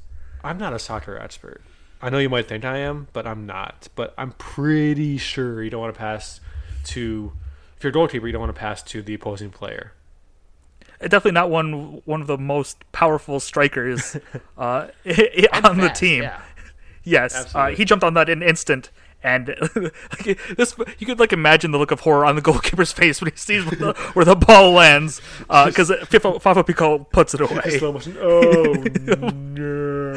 I'm not a soccer expert. I know you might think I am, but I'm not. But I'm pretty sure you don't want to pass to, if you're a goalkeeper, you don't want to pass to the opposing player. Definitely not one one of the most powerful strikers uh, on the team. yeah. Yes, uh, he jumped on that in an instant, and like, this you could like imagine the look of horror on the goalkeeper's face when he sees where the, where the ball lands, because uh, Fafo Fafo Picault puts it away. Slow motion. Oh no!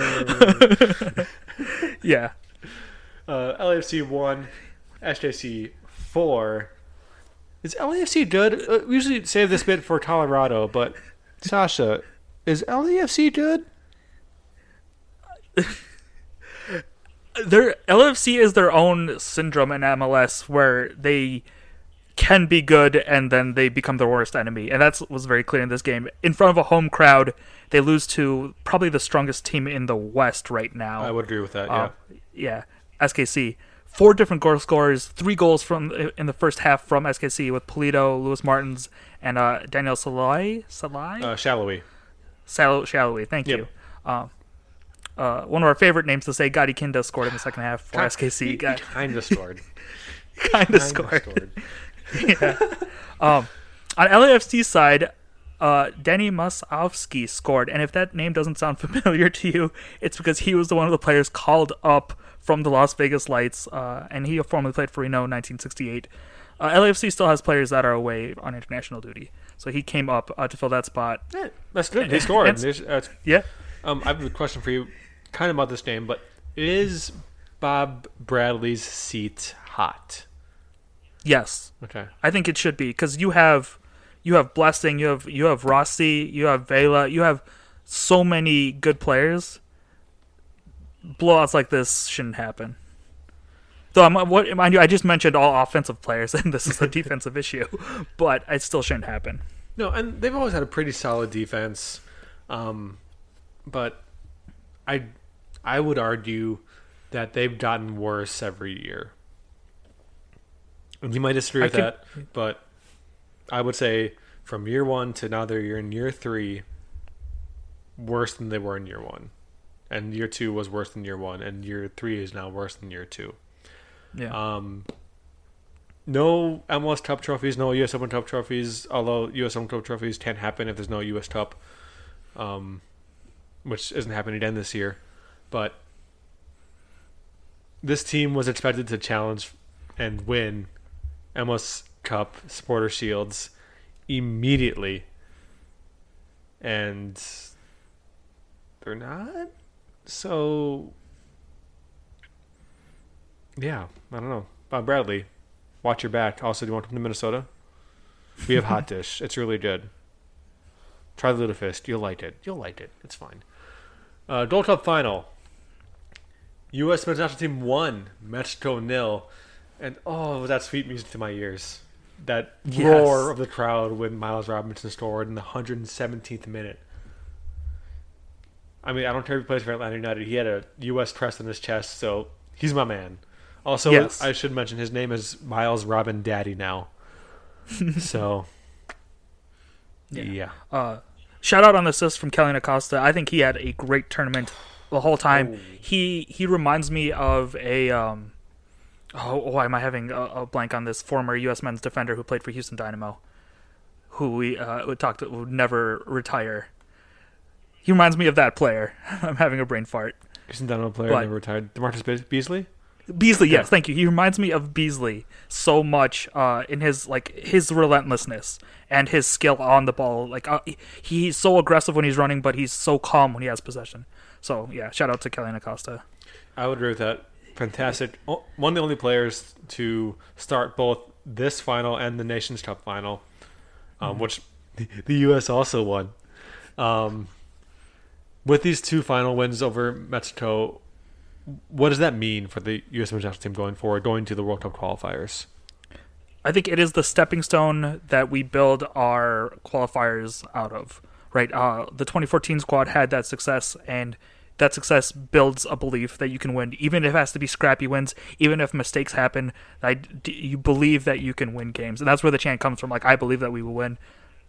Yeah, Uh, LAFC one, SKC four. Is LAFC good? Uh, we usually save this bit for Colorado, but Sasha, is LAFC good? their LFC is their own syndrome in MLS where they can be good and then they become their worst enemy, and that was very clear in this game. In front of a home crowd, they lose to probably the strongest team in the West right now. I would agree with that. Yeah. Uh, yeah, SKC. Four different goal scorers, three goals from in the first half from SKC with Polito, Luis Martins, and uh, Daniel Salai. Salai? uh, Shallowy. Sal- Shallowy, thank Yep. you. Um, uh, one of our favorite names to say, Gadi Kinda scored in the second half for SKC. Got, kind of scored. kind of Kinda scored. yeah. Um, on LAFC side, uh, Danny Musovski scored, and if that name doesn't sound familiar to you, it's because he was the one of the players called up from the Las Vegas Lights, uh, and he formerly played for Reno 1868. Uh, LAFC still has players that are away on international duty, so he came up uh, to fill that spot. Yeah, that's good. He scored. It's- There's- Yeah, um, I have a question for you, kind of about this game, but is Bob Bradley's seat hot? yes, Okay. I think it should be because you have you have Blessing, you have you have Rossi, you have Vela, you have so many good players. Blowouts like this shouldn't happen. Though I'm, what mind you, I just mentioned all offensive players, and this is a defensive issue, but it still shouldn't happen. No, and they've always had a pretty solid defense, um, but I I would argue that they've gotten worse every year. You might disagree with can- that, but I would say from year one to now they're in year three, worse than they were in year one, and year two was worse than year one, and year three is now worse than year two. Yeah. Um, no MLS Cup trophies, no US Open Cup trophies. Although US Open Cup trophies can't happen if there's no US Cup, um, which isn't happening again this year. But this team was expected to challenge and win MLS Cup Supporter Shields immediately, and they're not. So, yeah, I don't know. Bob Bradley, watch your back. Also, do you want to come to Minnesota? We have hot dish. It's really good. Try the Lutefisk. You'll like it. You'll like it. It's fine. Uh, Gold Cup final. U.S. men's national team won. Mexico nil. And oh, that sweet music to my ears. That Yes. roar of the crowd when Miles Robinson scored in the 117th minute. I mean, I don't care if he plays for Atlanta United. He had a U.S. crest on his chest, so he's my man. Also, Yes. I should mention his name is Miles Robin Daddy now. so, Yeah. yeah. Uh, shout out on the assist from Kellyn Acosta. I think he had a great tournament the whole time. Oh. He he reminds me of a um, oh why am I having a, a blank on this former U.S. men's defender who played for Houston Dynamo, who we uh, we talked would never retire. He reminds me of that player. I'm having a brain fart. Isn't that Dynamo player But- never retired. DaMarcus Be- Beasley. Beasley, yes, Yeah. thank you. He reminds me of Beasley so much uh, in his like his relentlessness and his skill on the ball. Like uh, he's so aggressive when he's running, but he's so calm when he has possession. So yeah, shout out to Kellyn Acosta. I would agree with that. Fantastic. One of the only players to start both this final and the Nations Cup final, um, which the U.S. also won. Um, with these two final wins over Mexico, what does that mean for the U.S. men's national team going forward, going to the World Cup qualifiers? I think it is the stepping stone that we build our qualifiers out of. Right, uh, the 2014 squad had that success, and that success builds a belief that you can win, even if it has to be scrappy wins, even if mistakes happen. I, you believe that you can win games, and that's where the chant comes from. Like, I believe that we will win.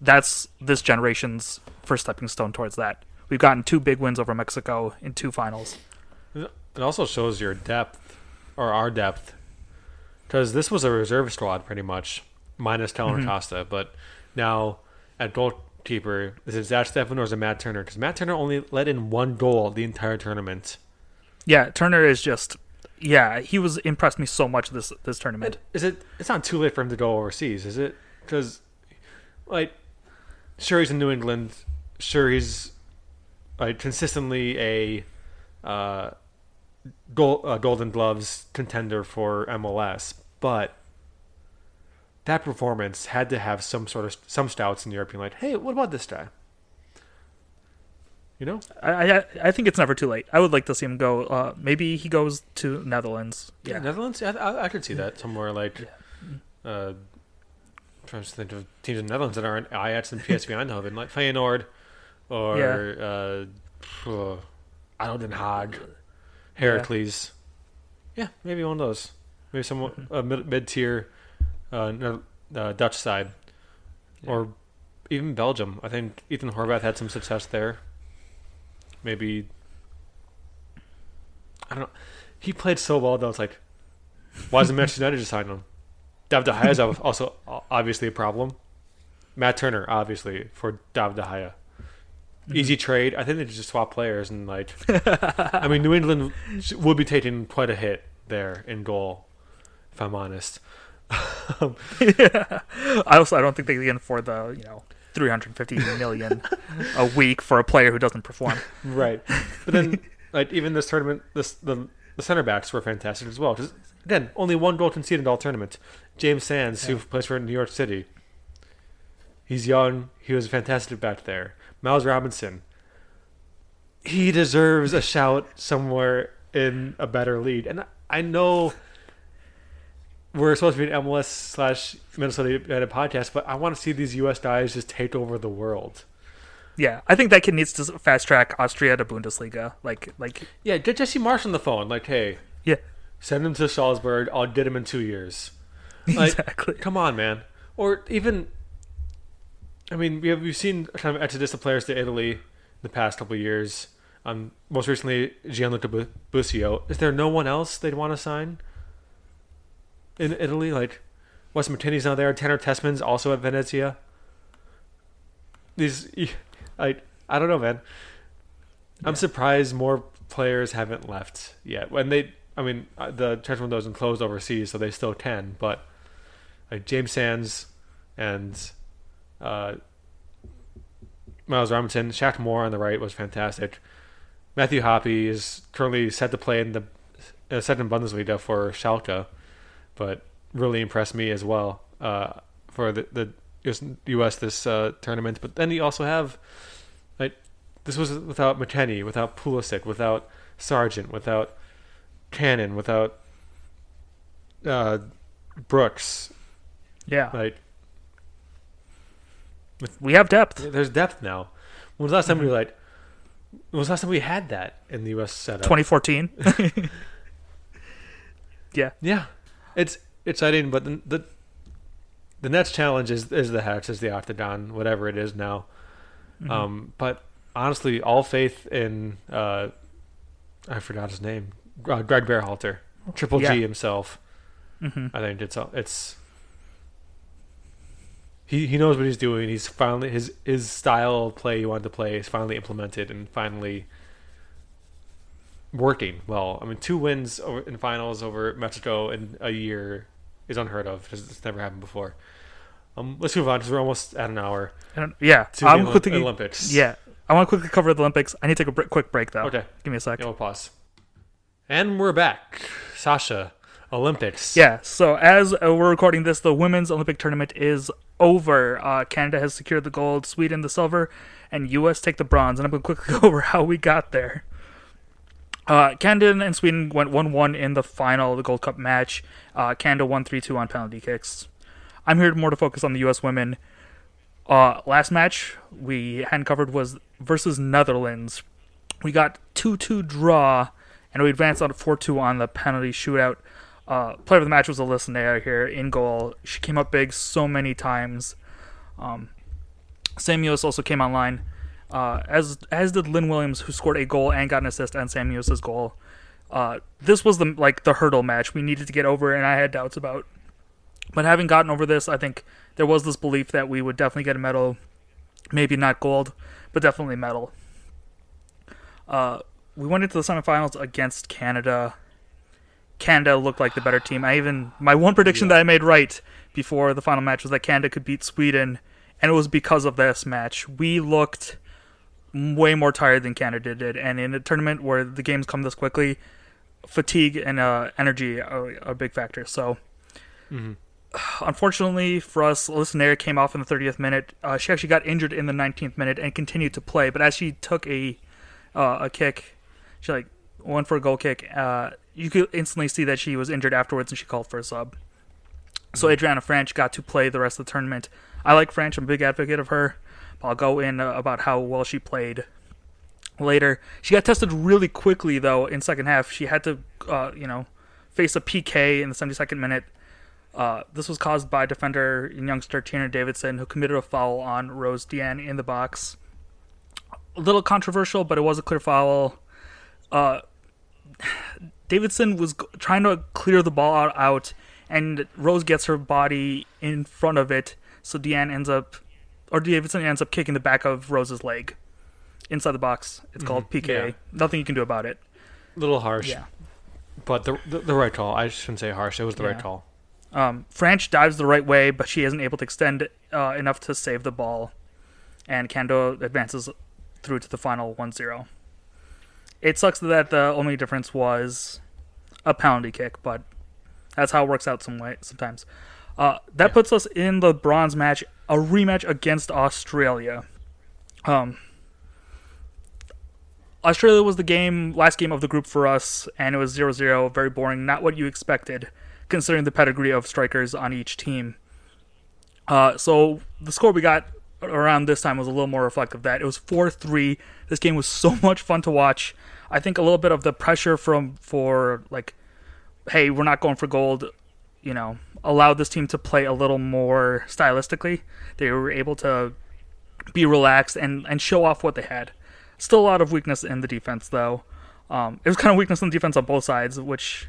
That's this generation's first stepping stone towards that. We've gotten two big wins over Mexico in two finals. It also shows your depth, or our depth, because this was a reserve squad pretty much, minus Kellyn mm-hmm. Acosta. But now at goalkeeper, is it Zack Steffen or is it Matt Turner? Because Matt Turner only let in one goal the entire tournament. Yeah, Turner is just, yeah, he was impressed me so much this this tournament. Is it? It's not too late for him to go overseas, is it? Because, like, sure he's in New England. Sure he's consistently a uh, gold, uh, Golden Gloves contender for MLS, but that performance had to have some sort of some stouts in Europe being like, "Hey, what about this guy?" You know, I, I I think it's never too late. I would like to see him go. Uh, maybe he goes to Netherlands. Yeah, Netherlands. I, I, I could see that somewhere like. Uh, trying to think of teams in the Netherlands that aren't Ajax and PSV Eindhoven, like Feyenoord, or uh, uh, Ado Den Haag, Heracles. Yeah. maybe one of those. Maybe some uh, mid mid tier uh, uh, Dutch side, or even Belgium. I think Ethan Horvath had some success there. Maybe I don't know. He played so well though. It's like, why doesn't Manchester United just sign him? Dav De Gea is also obviously a problem. Matt Turner, obviously, for Dav De Gea. Mm-hmm. Easy trade. I think they just swap players and like. I mean, New England would be taking quite a hit there in goal, if I'm honest. I also I don't think they can afford the you know 350 million a week for a player who doesn't perform. Right. But then, like even this tournament, this the the center backs were fantastic as well. 'Cause, again, only one goal conceded all tournament. James Sands, who plays for New York City. He's young. He was a fantastic back there. Miles Robinson. He deserves a shout somewhere in a better league, and I know we're supposed to be an MLS slash Minnesota United podcast, but I want to see these U.S. guys just take over the world. Yeah, I think that kid needs to fast track Austria to Bundesliga. Like, like, Yeah, get Jesse Marsch on the phone. Like, hey, yeah, send him to Salzburg. I'll get him in two years. Like, exactly. Come on, man. Or even, I mean, we have we've seen kind of exodus of players to Italy in the past couple of years. Um, most recently Gianluca Bu- Busio. Is there no one else they'd want to sign in Italy? Like, Wes Martini's not there. Tanner Tessmann's also at Venezia. These, I, I don't know, man. I'm Yeah. surprised more players haven't left yet. When they, I mean, uh, the transfer window isn't closed overseas, so they still can. But like James Sands and uh, Miles Robinson, Shaq Moore on the right was fantastic. Matthew Hoppe is currently set to play in the uh, set in Bundesliga for Schalke, but really impressed me as well uh, for the the US, US this uh, tournament. But then you also have like this was without McKennie, without Pulisic, without Sargent, without Cannon, without uh, Brooks. Yeah, Like we have depth. there's depth now. When was the last time we Mm-hmm. were like? When was the last time we had that in the U.S. setup? 2014. yeah, Yeah, it's it's exciting, but the the, the next challenge is is the hex, is the octagon, whatever it is now. Mm-hmm. Um, but honestly, all faith in uh, I forgot his name, uh, Greg Berhalter, Triple Yeah. G himself. hmm I think it's it's he he knows what he's doing. He's finally his his style of play he wanted to play is finally implemented and finally working well. I mean, two wins over, in finals over Mexico in a year is unheard of. It's, it's never happened before. Um, let's move on because we're almost at an hour yeah. to I'm the Olymp- quickly, Olympics. yeah. I want to quickly cover the Olympics. I need to take a quick break though. Okay. Give me a sec. Yeah, we'll pause. And we're back. Sasha, Olympics. Yeah, so as uh, we're recording this, the women's Olympic tournament is over. Uh, Canada has secured the gold, Sweden the silver, and U.S. take the bronze. And I'm going to quickly go over how we got there. Uh, Canada and Sweden went 1 1 in the final of the Gold Cup match. Uh, Canada won 3 2 on penalty kicks. I'm here more to focus on the U.S. women. Uh, last match we hadn't covered was versus Netherlands. We got 2 2 draw, and we advanced on 4 2 on the penalty shootout. Uh, player of the match was Alyssa Naeher here in goal. She came up big so many times. Um, Sam Mewis also came online, uh, as as did Lynn Williams, who scored a goal and got an assist on Sam Mewis's goal. Uh, this was the like the hurdle match we needed to get over, and I had doubts about. But having gotten over this, I think there was this belief that we would definitely get a medal, maybe not gold, but definitely medal. Uh, we went into the semifinals against Canada. Canada looked like the better team. I even my one prediction that I made right before the final match was that Canada could beat Sweden, and it was because of this match. We looked way more tired than Canada did, and in a tournament where the games come this quickly, fatigue and uh, energy are a big factor. So, unfortunately for us, Listener came off in the 30th minute. Uh, she actually got injured in the 19th minute and continued to play, but as she took a uh, a kick, she like went for a goal kick. Uh, you could instantly see that she was injured afterwards, and she called for a sub. So Adrianna Franch got to play the rest of the tournament. I like Franch. I'm a big advocate of her. I'll go in uh, about how well she played later. She got tested really quickly though in second half. She had to, uh, you know, face a PK in the 72nd minute. Uh, this was caused by defender and youngster Tierna Davidson, who committed a foul on Rose Diane in the box. A little controversial, but it was a clear foul. Uh, Davidson was trying to clear the ball out, out, and Rose gets her body in front of it, so Deanne ends up, or Davidson ends up kicking the back of Rose's leg inside the box. It's called PK. yeah. Nothing you can do about it. A little harsh, Yeah. but the, the the right call. I shouldn't say harsh. It was the right call. Um, Franch dives the right way, but she isn't able to extend uh, enough to save the ball, and Kando advances through to the final 1-0. It sucks that the only difference was a penalty kick, but that's how it works out some way sometimes. Uh, that Yeah. puts us in the bronze match, a rematch against Australia. Um, Australia was the game last game of the group for us, and it was 0-0, very boring, not what you expected considering the pedigree of strikers on each team. Uh, so the score we got around this time was a little more reflective of that. It was 4 3. This game was so much fun to watch. I think a little bit of the pressure from, for like, hey, we're not going for gold, you know, allowed this team to play a little more stylistically. They were able to be relaxed and, and show off what they had. Still a lot of weakness in the defense, though. Um, it was kind of weakness in the defense on both sides, which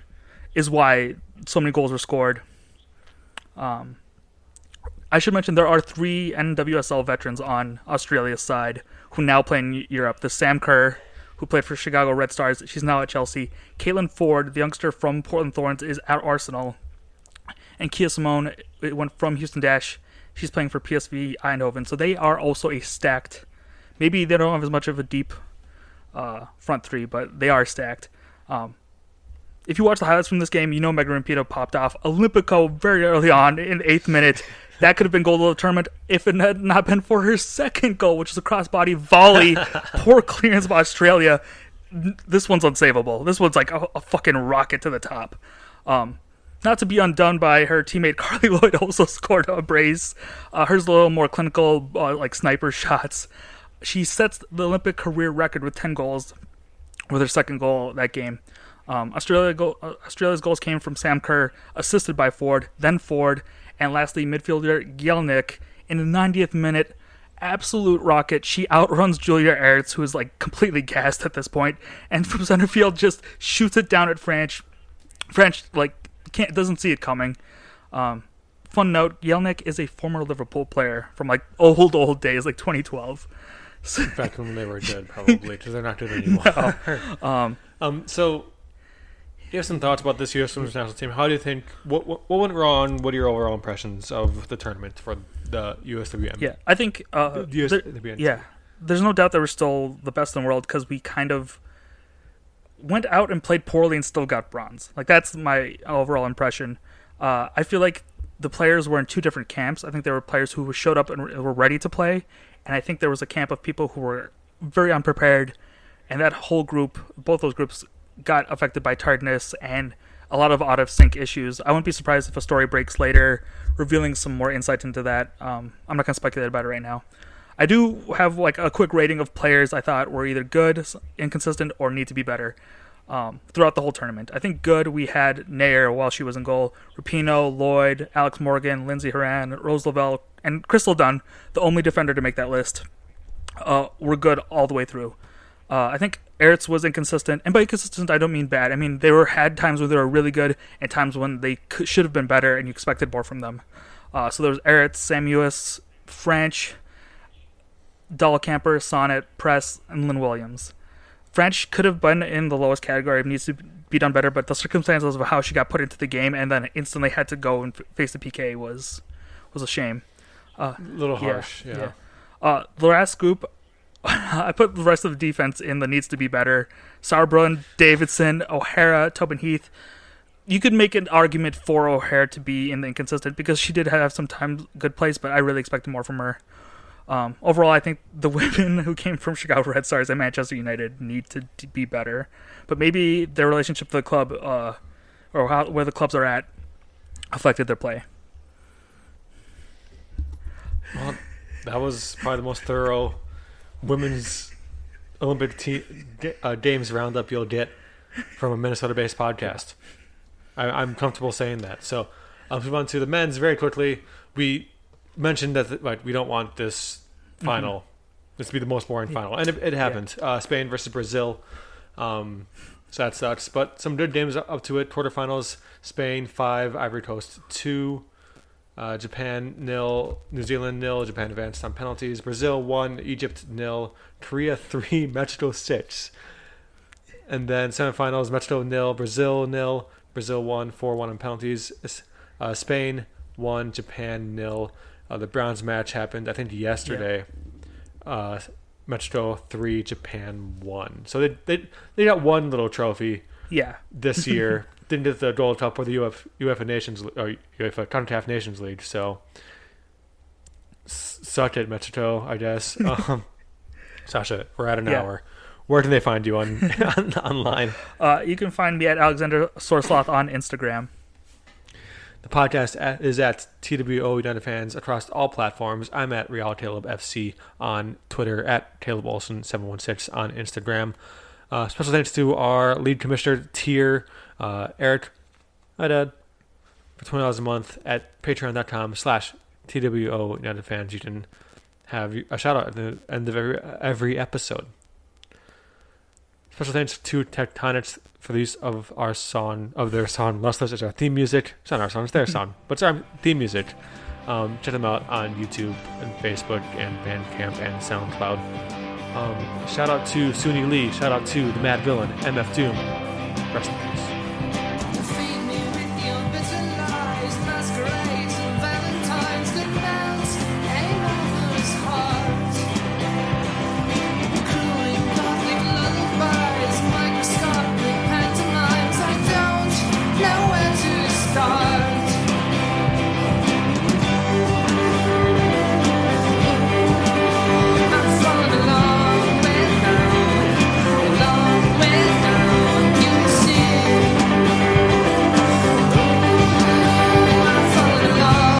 is why so many goals were scored. Um, I should mention there are three NWSL veterans on Australia's side who now play in Europe. The Sam Kerr, who played for Chicago Red Stars, she's now at Chelsea. Caitlin Foord, the youngster from Portland Thorns, is at Arsenal. And Kyah Simon it went from Houston Dash. She's playing for PSV Eindhoven. So they are also a stacked. Maybe they don't have as much of a deep uh, front three, but they are stacked. Um, if you watch the highlights from this game, you know Megan Rapinoe popped off Olympico very early on in the eighth minute. That could have been goal of the tournament if it had not been for her second goal, which is a crossbody volley. Poor clearance by Australia. This one's unsavable. This one's like a, a fucking rocket to the top. Um, not to be undone by her teammate Carli Lloyd, also scored a brace. Uh, hers a little more clinical, uh, like sniper shots. She sets the Olympic career record with 10 goals with her second goal that game. Um, Australia go- uh, Australia's goals came from Sam Kerr, assisted by Foord, then Foord, and lastly, midfielder Gielnik in the 90th minute. Absolute rocket. She outruns Julie Ertz, who is like completely gassed at this point, and from center field just shoots it down at Franch. Franch like can't doesn't see it coming. Um, fun note: Gielnik is a former Liverpool player from like old old days, like 2012. Back when they were good, probably, because they're not good anymore. No. Um, um, so you have some thoughts about this U.S. Women's National Team. How do you think what, what what went wrong? What are your overall impressions of the tournament for the USWM? Yeah, I think uh, The US there- yeah, there's no doubt that we're still the best in the world because we kind of went out and played poorly and still got bronze. Like that's my overall impression. Uh, I feel like the players were in two different camps. I think there were players who showed up and were ready to play, and I think there was a camp of people who were very unprepared, and that whole group, both those groups, got affected by tiredness and a lot of out of sync issues. I wouldn't be surprised if a story breaks later, revealing some more insight into that. Um, I'm not gonna speculate about it right now. I do have like a quick rating of players I thought were either good, inconsistent, or need to be better um, throughout the whole tournament. I think good we had Naeher while she was in goal, Rapinoe, Lloyd, Alex Morgan, Lindsey Horan, Rose Lavelle, and Crystal Dunn, the only defender to make that list, uh, were good all the way through. Uh, I think Ertz was inconsistent, and by inconsistent I don't mean bad. I mean they were had times where they were really good and times when they could, should have been better, and you expected more from them. Uh, so there was Ertz, Samuels, Franch, Dahlkemper, Sonnett, Press, and Lynn Williams. Franch could have been in the lowest category, needs to be done better, but the circumstances of how she got put into the game and then instantly had to go and f- face the PK was was a shame. a little Yeah, harsh. Yeah. yeah. Uh, the last group, I put the rest of the defense in the needs to be better. Sauerbrunn, Davidson, O'Hara, Tobin Heath. You could make an argument for O'Hara to be in the inconsistent because she did have some times good plays, but I really expected more from her. Um, overall, I think the women who came from Chicago Red Stars and Manchester United need to, to be better. But maybe their relationship to the club, uh, or how, where the clubs are at, affected their play. Well, that was probably the most thorough women's Olympic te- uh, games roundup you'll get from a Minnesota-based podcast. I, I'm comfortable saying that. So I'll move on to the men's very quickly. We mentioned that the, like we don't want this final this to be the most boring final, and it, it happened. Uh, Spain versus Brazil. Um, so that sucks. But some good games up to it. Quarterfinals: Spain five, Ivory Coast two. Uh, Japan nil, New Zealand nil. Japan advanced on penalties. Brazil one, Egypt nil, Korea three, Mexico six. And then semifinals: Mexico nil, Brazil nil, Brazil one, four one on penalties. Uh, Spain one, Japan nil. Uh, the bronze match happened, I think, yesterday. Uh, Mexico three, Japan one. So they they they got one little trophy Yeah, this year. Didn't get the Gold Cup or the UF, UEFA Nations or UEFA CONCACAF Nations League. So suck it, Mexico. I guess. Um, Sasha, we're at an Yeah. hour. Where can they find you on, on online? uh, you can find me at Alexander Sorsloth on Instagram. The podcast is at TWO United Fans across all platforms. I'm at Real Taleb FC on Twitter, at Caleb Olson 716 on Instagram. Uh, special thanks to our lead commissioner, Tier, uh, Eric, hi Dad, for $20 a month at patreon.com slash TWO United Fans. You can have a shout out at the end of every, every episode. Special thanks to Tectonics for the use of our song, of their song, Lustless. It's our theme music. It's not our song, it's their song, but it's our theme music. Um, check them out on YouTube and Facebook and Bandcamp and SoundCloud. Um, shout out to Suni Lee. Shout out to the Madvillain, MF Doom. Rest in peace.